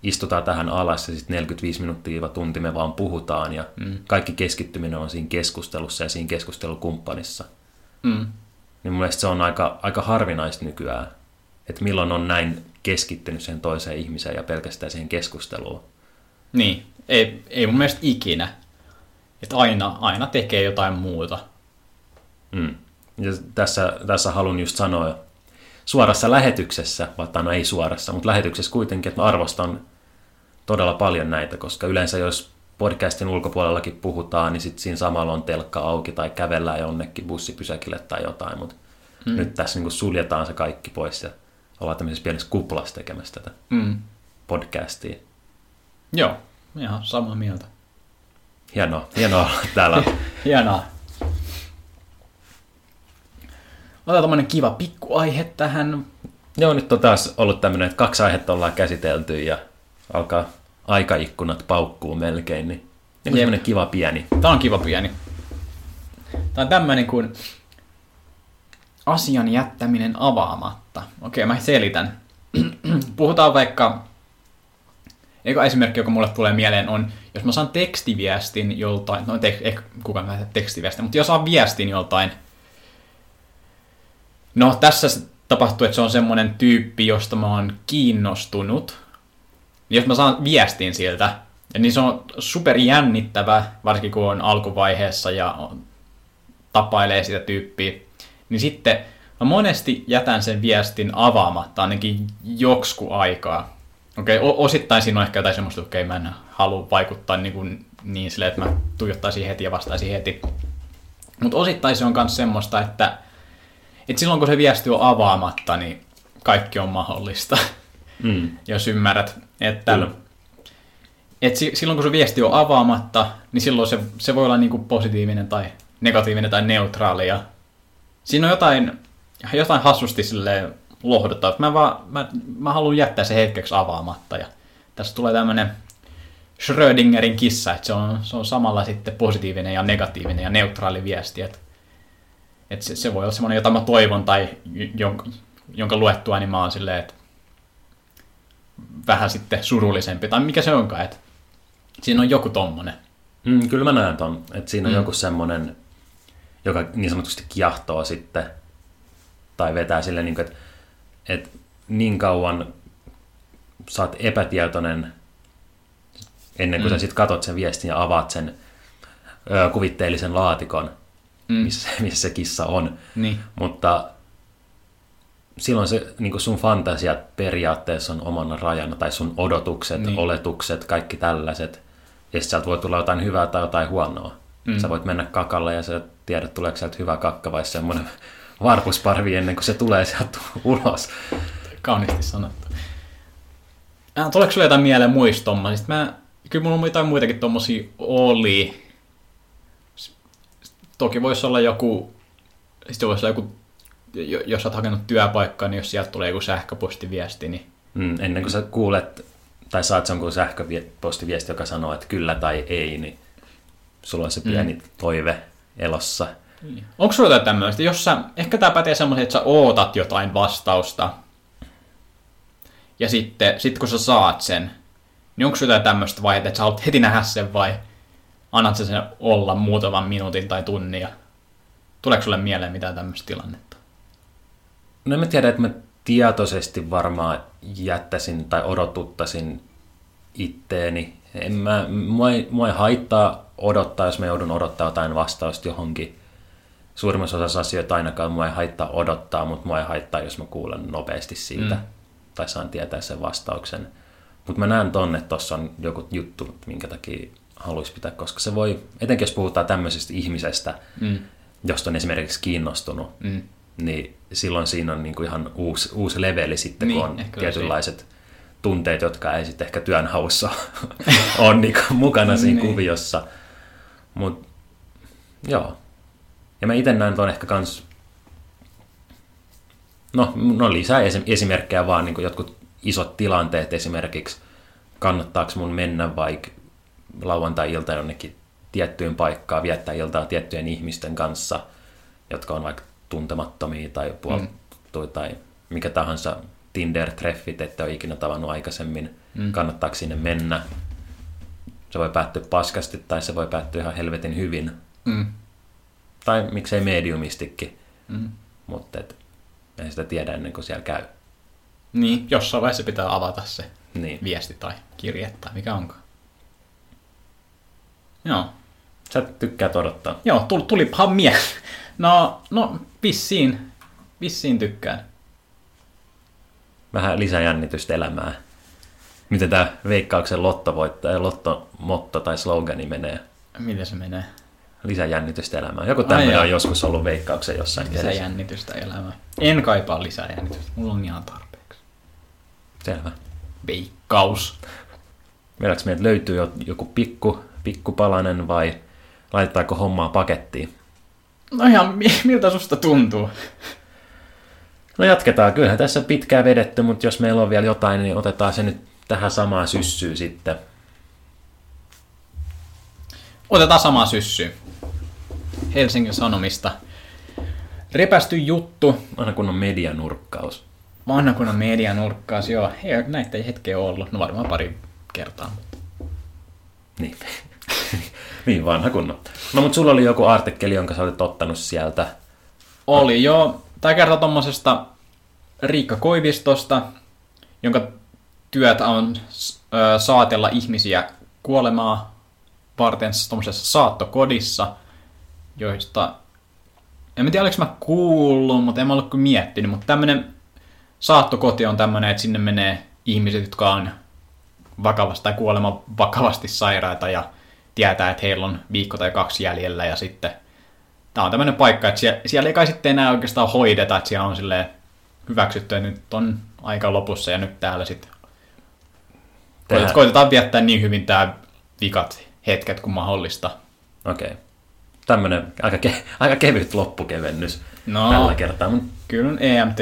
istutaan tähän alas ja sitten 45 minuuttia tunti me vaan puhutaan ja mm. kaikki keskittyminen on siinä keskustelussa ja siinä keskustelukumppanissa. Mm. Niin mun mielestä se on aika, aika harvinaista nykyään, että milloin on näin keskittynyt sen toiseen ihmiseen ja pelkästään siihen keskusteluun. Niin, ei, ei mun mielestä ikinä. Että aina, aina tekee jotain muuta. Mm. Ja tässä, tässä haluan just sanoa suorassa lähetyksessä, vaikka no ei suorassa, mutta lähetyksessä kuitenkin, että mä arvostan todella paljon näitä, koska yleensä jos podcastin ulkopuolellakin puhutaan, niin sitten siinä samalla on telkka auki tai kävellään jonnekin bussipysäkille tai jotain, mutta mm. nyt tässä niin suljetaan se kaikki pois ja ollaan tämmöisessä pienessä kuplassa tekemässä tätä Mm. podcastia. Joo, ihan samaa mieltä. Hienoa, hienoa olla täällä. (laughs) Hienoa. Otetaan tämmönen kiva pikkuaihe tähän. Joo, nyt on taas ollut tämmöinen, että kaksi aihetta ollaan käsitelty ja alkaa aikaikkunat paukkuu melkein, niin Niin semmoinen kiva pieni. Tää on kiva pieni. Tää on tämmönen kuin asian jättäminen avaamatta. Okei, mä selitän. (clears throat) Puhutaan vaikka, eka esimerkki, joka mulle tulee mieleen on, jos mä saan tekstiviestin joltain, no te, ehkä kukaan mä tekstiviestin, mutta jos saan viestin joltain, no tässä tapahtuu, että se on semmonen tyyppi, josta mä oon kiinnostunut, jos mä saan viestin siltä, niin se on super jännittävä, varsinkin kun on alkuvaiheessa ja on, tapailee sitä tyyppiä, niin sitten mä monesti jätän sen viestin avaamatta ainakin joksku aikaa. Okei, okay, osittain siinä on ehkä jotain semmoista, että okay, mä en halua vaikuttaa niin, kuin, niin silleen, että mä tuijottaisin heti ja vastaisin heti. Mutta osittain se on myös semmoista, että, että silloin kun se viesti on avaamatta, niin kaikki on mahdollista, Mm. (laughs) jos ymmärrät. Että, Kyllä. et si- silloin kun se viesti on avaamatta, niin silloin se, se voi olla niinku positiivinen tai negatiivinen tai neutraali. Ja siinä on jotain, jotain hassusti silleen lohduttaa. Mä, vaan, mä, mä haluan jättää se hetkeksi avaamatta. Ja tässä tulee tämmönen Schrödingerin kissa, että se on, se on samalla sitten positiivinen ja negatiivinen ja neutraali viesti. Että et se, se voi olla semmoinen, jota mä toivon tai jonka, jonka luettua, niin mä oon silleen, että vähän sitten surullisempi, tai mikä se onkaan, että siinä on joku tommonen. Mm, kyllä mä näen ton, että siinä on Mm. joku semmoinen, joka niin sanotusti kiahtoo sitten, tai vetää sille, niin kuin, että, että niin kauan sä oot epätietoinen ennen kuin Mm. sä sitten katot sen viestin ja avaat sen ö, kuvitteellisen laatikon, Mm. missä, missä se kissa on. Niin. Mutta silloin se niin sun fantasiat periaatteessa on omana rajana, tai sun odotukset, Niin. oletukset, kaikki tällaiset. Ja sieltä voi tulla jotain hyvää tai jotain huonoa. Mm. Sä voit mennä kakalle ja sä tiedät, tuleeko sieltä hyvä kakka vai semmoinen (laughs) varpusparvi ennen kuin se tulee sieltä (laughs) ulos. Kauniisti sanottu. Äh, tuleeko sulle jotain mieleen muista? Mä, kyllä mulla on jotain muitakin tommosia oli. Toki voisi olla joku, sitten voisi olla joku, jo- jos oot hakenut työpaikkaa, niin jos sieltä tulee joku sähköpostiviesti, niin Mm, ennen kuin sä kuulet tai saat jonkun sähköpostiviesti, joka sanoo, että kyllä tai ei, niin sulla on se pieni mm. toive elossa. Onko sulla jotain tämmöistä, jos sä, ehkä tää pätee semmoisen, että sä ootat jotain vastausta, ja sitten sit kun sä saat sen, niin onko sulla jotain tämmöistä vaihetta, että sä haluat heti nähdä sen vai annat sä sen olla muutaman minuutin tai tunnin, ja tuleeko sulle mieleen mitään tämmöistä tilannetta? No en mä tiedä, että mä tietoisesti varmaan jättäisin tai odotuttaisin itteeni. En mä, mua, ei, mua ei haittaa odottaa, jos mä joudun odottaa jotain vastausta johonkin. Suurimmassa osassa asioita ainakaan mua ei haittaa odottaa, mutta mua ei haittaa, jos mä kuulen nopeasti siitä Mm. mm. tai saan tietää sen vastauksen. Mutta mä näen tonne, että tuossa on joku juttu, minkä takia haluaisi pitää, koska se voi, etenkin jos puhutaan tämmöisestä ihmisestä, Mm. josta on esimerkiksi kiinnostunut, Mm. niin silloin siinä on niinku ihan uusi, uusi leveli sitten, Niin, kun on tietynlaiset tunteet, jotka ei sitten ehkä työnhaussa (laughs) ole niinku mukana siinä Niin. kuviossa. Mut joo. Ja mä itse näen tuon ehkä kans, no, no lisää esi- esimerkkejä vaan niin jotkut isot tilanteet esimerkiksi, kannattaako mun mennä vaikka lauantai-ilta jonnekin tiettyyn paikkaan, viettää iltaa tiettyjen ihmisten kanssa, jotka on vaikka tuntemattomia tai puolittuja mm. tai mikä tahansa Tinder-treffit, että ole ikinä tavannut aikaisemmin, Mm. kannattaako sinne mennä. Se voi päättyä paskasti tai se voi päättyä ihan helvetin hyvin. Mm. Tai miksei mediumistikin, Mm. mutta et, ei sitä tiedä ennen kuin siellä käy. Niin, jossain vaiheessa pitää avata se Niin. viesti tai kirje tai mikä onkaan. Joo. Sä tykkäät odottaa. Joo, tuli, tulipahan mie. (laughs) No, no, vissiin. Vissiin tykkään. Vähän lisää jännitystä elämää. Miten tämä veikkauksen lottovoittaja, lottomotto tai slogani menee? Miten se menee? Lisää jännitystä elämään. Joku tämmöinen on joskus ollut veikkauksen jossain Lisää kirjassa. jännitystä elämään. En kaipaa lisää jännitystä. Mulla on ihan tarpeeksi. Selvä. Veikkaus. Vieläks meiltä löytyy jo- joku pikku, pikkupalanen vai laitetaanko hommaa pakettiin? No ihan, mi- miltä susta tuntuu? No jatketaan. Kyllähän tässä pitkään vedetty, mutta jos meillä on vielä jotain, niin otetaan se nyt tähän samaan syssyyn sitten. Otetaan sama syssy. Helsingin Sanomista. Repästy juttu. Aina kun on medianurkkaus. Vanha kunnon medianurkkaus, joo. Ei, näitä ei hetkeä ollut. No varmaan pari kertaa. Niin. (laughs) niin vanha kunnon. No mutta sulla oli joku artikkeli, jonka sä olet ottanut sieltä. Oli joo. Tämä kertoo tuommoisesta Riikka Koivistosta, jonka työtä on saatella ihmisiä kuolemaa varten tuommoisessa saattokodissa, joista en tiedä, oliko mä kuullut, mutta en mä ollut miettinyt, mutta tämmöinen saattokoti on tämmöinen, että sinne menee ihmiset, jotka on vakavasti tai kuolema vakavasti sairaita ja tietää, että heillä on viikko tai kaksi jäljellä ja sitten tämä on tämmöinen paikka, että siellä, siellä ei kai sitten enää oikeastaan hoideta, että siellä on silleen hyväksytty, että nyt on aika lopussa ja nyt täällä sitten Tehdään- koitetaan viettää niin hyvin tämä vikat hetket kuin mahdollista. Okei. Okay. Tämmönen aika, ke- aika kevyt loppukevennys No. tällä kertaa. Mut Kyllä on EMT,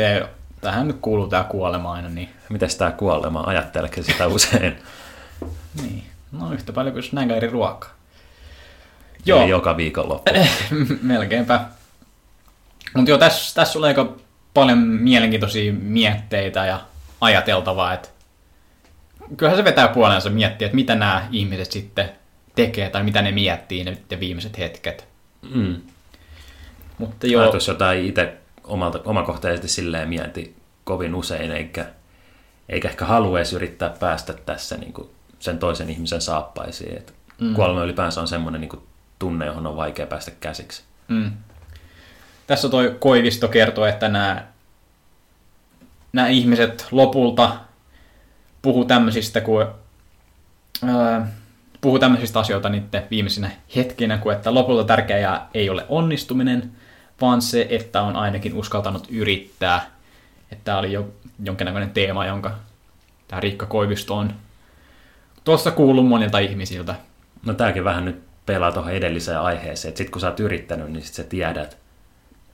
tähän nyt kuuluu tämä kuolema aina, niin, mites tää kuolema? Ajatteleeko sitä usein? niin. No yhtä paljon kuin näin eri ruokaa. Joo. Joo, joka viikonloppu. melkeinpä. Mutta joo, tässä, tässä oli aika paljon mielenkiintoisia mietteitä ja ajateltavaa, että kyllähän se vetää puolensa miettiä, että mitä nämä ihmiset sitten tekee tai mitä ne miettii ne, ne viimeiset hetket. Mm. Mutta Joo. Ajatus jotain itse omalta, omakohtaisesti silleen mieti kovin usein, eikä, eikä ehkä halua edes yrittää päästä tässä niin kuin sen toisen ihmisen saappaisiin. Et mm. Kuolema ylipäänsä on semmoinen niin tunne, johon on vaikea päästä käsiksi. Mm. Tässä toi Koivisto kertoo, että nämä, nämä ihmiset lopulta puhuu tämmöisistä, kuin, ää, puhuu tämmöisistä asioita niiden viimeisinä hetkinä, kuin että lopulta tärkeää ei ole onnistuminen, vaan se, että on ainakin uskaltanut yrittää. Että tämä oli jo jonkinnäköinen teema, jonka tämä Riikka Koivisto on tuossa kuullut monilta ihmisiltä. No tämäkin vähän nyt pelaa tuohon edelliseen aiheeseen, että sit kun sä oot yrittänyt, niin sit sä tiedät,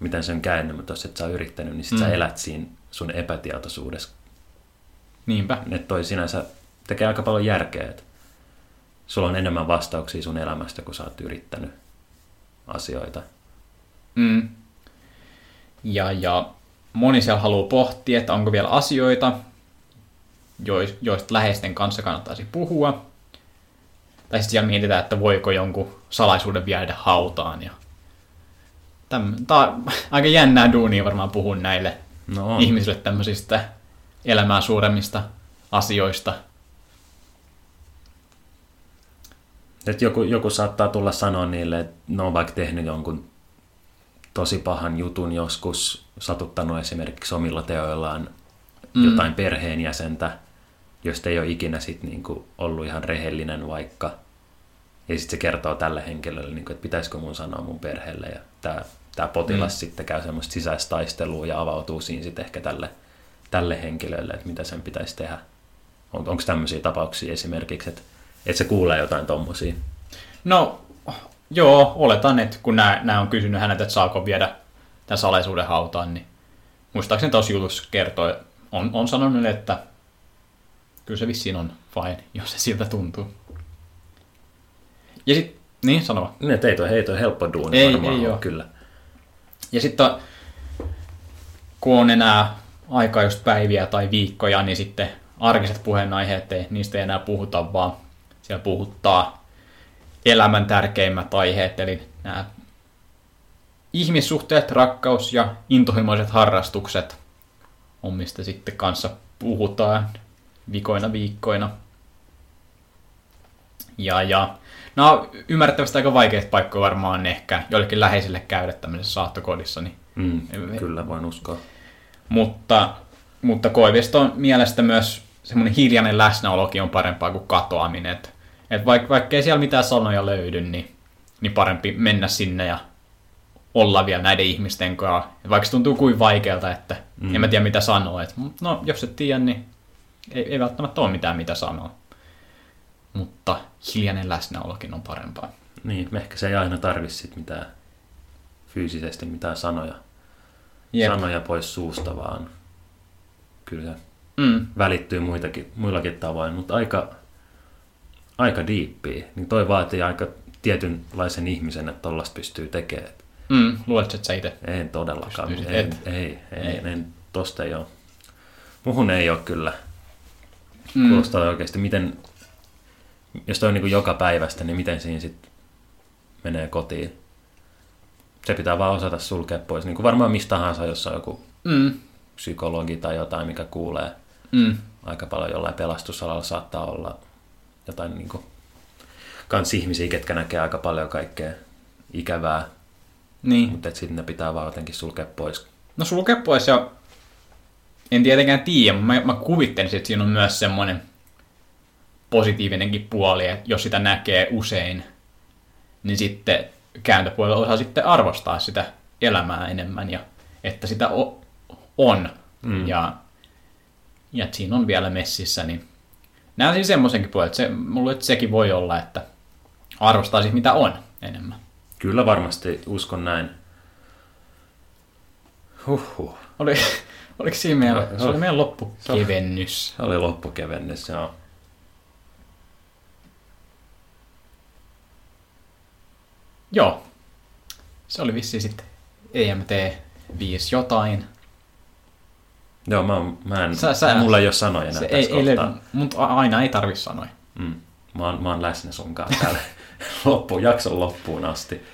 miten se on käynyt, mutta jos et sä oot yrittänyt, niin sit mm. sä elät siinä sun epätietoisuudessa. Niinpä. Että toi sinänsä tekee aika paljon järkeä, että sulla on enemmän vastauksia sun elämästä, kun sä oot yrittänyt asioita. Mm. Ja, ja moni siellä haluaa pohtia, että onko vielä asioita, joista läheisten kanssa kannattaisi puhua. Tai sitten siellä mietitään, että voiko jonkun salaisuuden viedä hautaan. Ja Tämä on aika jännää duunia varmaan puhua näille No on. ihmisille tämmöisistä elämää suuremmista asioista. Et joku, joku saattaa tulla sanoa niille, että ne on vaikka tehnyt jonkun tosi pahan jutun joskus, satuttanut esimerkiksi omilla teoillaan mm. jotain perheenjäsentä, josta ei ole ikinä sit niinku ollut ihan rehellinen vaikka. Ja sitten se kertoo tälle henkilölle, niinku, että pitäisikö mun sanoa mun perheelle. Ja tämä tää potilas mm. sitten käy semmoista sisäistä taistelua ja avautuu siinä sitten ehkä tälle, tälle henkilölle, että mitä sen pitäisi tehdä. On, Onko tämmöisiä tapauksia esimerkiksi, että, että se kuulee jotain tommosia? No, joo, oletan, että kun nämä, nämä on kysynyt häneltä, että saako viedä tämän salaisuuden hautaan, niin muistaakseni tuossa jutussa kertoo, on, on sanonut, että kyllä se vissiin on fine, (laughs) jos se siltä tuntuu. Ja sitten, niin sanova. Ne, ei toi, ei toi helppo duuni Ei, varmaan ei ole, kyllä. Ja sitten kun on enää aikaa just päiviä tai viikkoja, niin sitten arkiset puheenaiheet, ei, niistä ei enää puhuta, vaan siellä puhuttaa elämän tärkeimmät aiheet, eli nämä ihmissuhteet, rakkaus ja intohimoiset harrastukset on mistä sitten kanssa puhutaan vikoina viikkoina. Ja, ja no ymmärrettävästi aika vaikeita paikkoja varmaan ehkä joillekin läheisille käydä tämmöisessä saattokodissa, niin Mm, kyllä, voin uskoa. mutta, mutta Koiviston mielestä myös semmoinen hiljainen läsnäolokin on parempaa kuin katoaminen. Et, et vaikka, vaikka ei siellä mitään sanoja löydy, niin, niin parempi mennä sinne ja olla vielä näiden ihmisten kanssa. Vaikka se tuntuu kuin vaikealta, että mm. en mä tiedä mitä sanoa. Et, no, jos et tiedä, niin ei, ei välttämättä ole mitään mitä sanoa. Mutta hiljainen läsnäolokin on parempaa. Niin, ehkä se ei aina tarvitse mitään fyysisesti mitään sanoja, Jep. sanoja pois suusta, vaan kyllä se Mm. välittyy muitakin, muillakin tavoin, mutta aika, aika diippiä. Niin toi vaatii aika tietynlaisen ihmisen, että tollasta pystyy tekemään. Mm, luuletko, että sä itse? En todellakaan. Ei, ei, ei, Ei. en, tosta ei ole. Muhun ei ole kyllä. Mm. Kuulostaa oikeasti, miten, jos toi on niin joka päivästä, niin miten siinä sitten menee kotiin. Se pitää vaan osata sulkea pois, niin kuin varmaan mistä tahansa, jos on joku Mm. psykologi tai jotain, mikä kuulee Mm. aika paljon jollain pelastusalalla saattaa olla jotain niin kuin, kans ihmisiä, ketkä näkee aika paljon kaikkea ikävää, Niin. mutta sitten ne pitää vaan jotenkin sulkea pois. No sulke pois ja en tietenkään tiedä, mutta mä, mä kuvittelisin, että siinä on myös semmoinen positiivinenkin puoli, että jos sitä näkee usein, niin sitten kääntöpuolella osaa sitten arvostaa sitä elämää enemmän ja että sitä o- on mm. ja, ja että siinä on vielä messissä, niin näen siinä semmoisenkin puolen, että se, mulle että sekin voi olla, että arvostaa sit mitä on enemmän. Kyllä varmasti uskon näin. Huhhuh. Oli, oliko siinä meidän, se oli meidän Se loppukevennys. oli loppukevennys, joo. Joo. Se oli vissiin sitten EMT 5 jotain. Joo, mä, mä en, Sä- sä- mulla ei ole sanoja enää Se tässä ei, ei kohtaa. löydy, mutta aina ei tarvi sanoa. Mm. Mä, oon, mä oon läsnä sun kanssa täällä (laughs) loppu, jakson loppuun asti.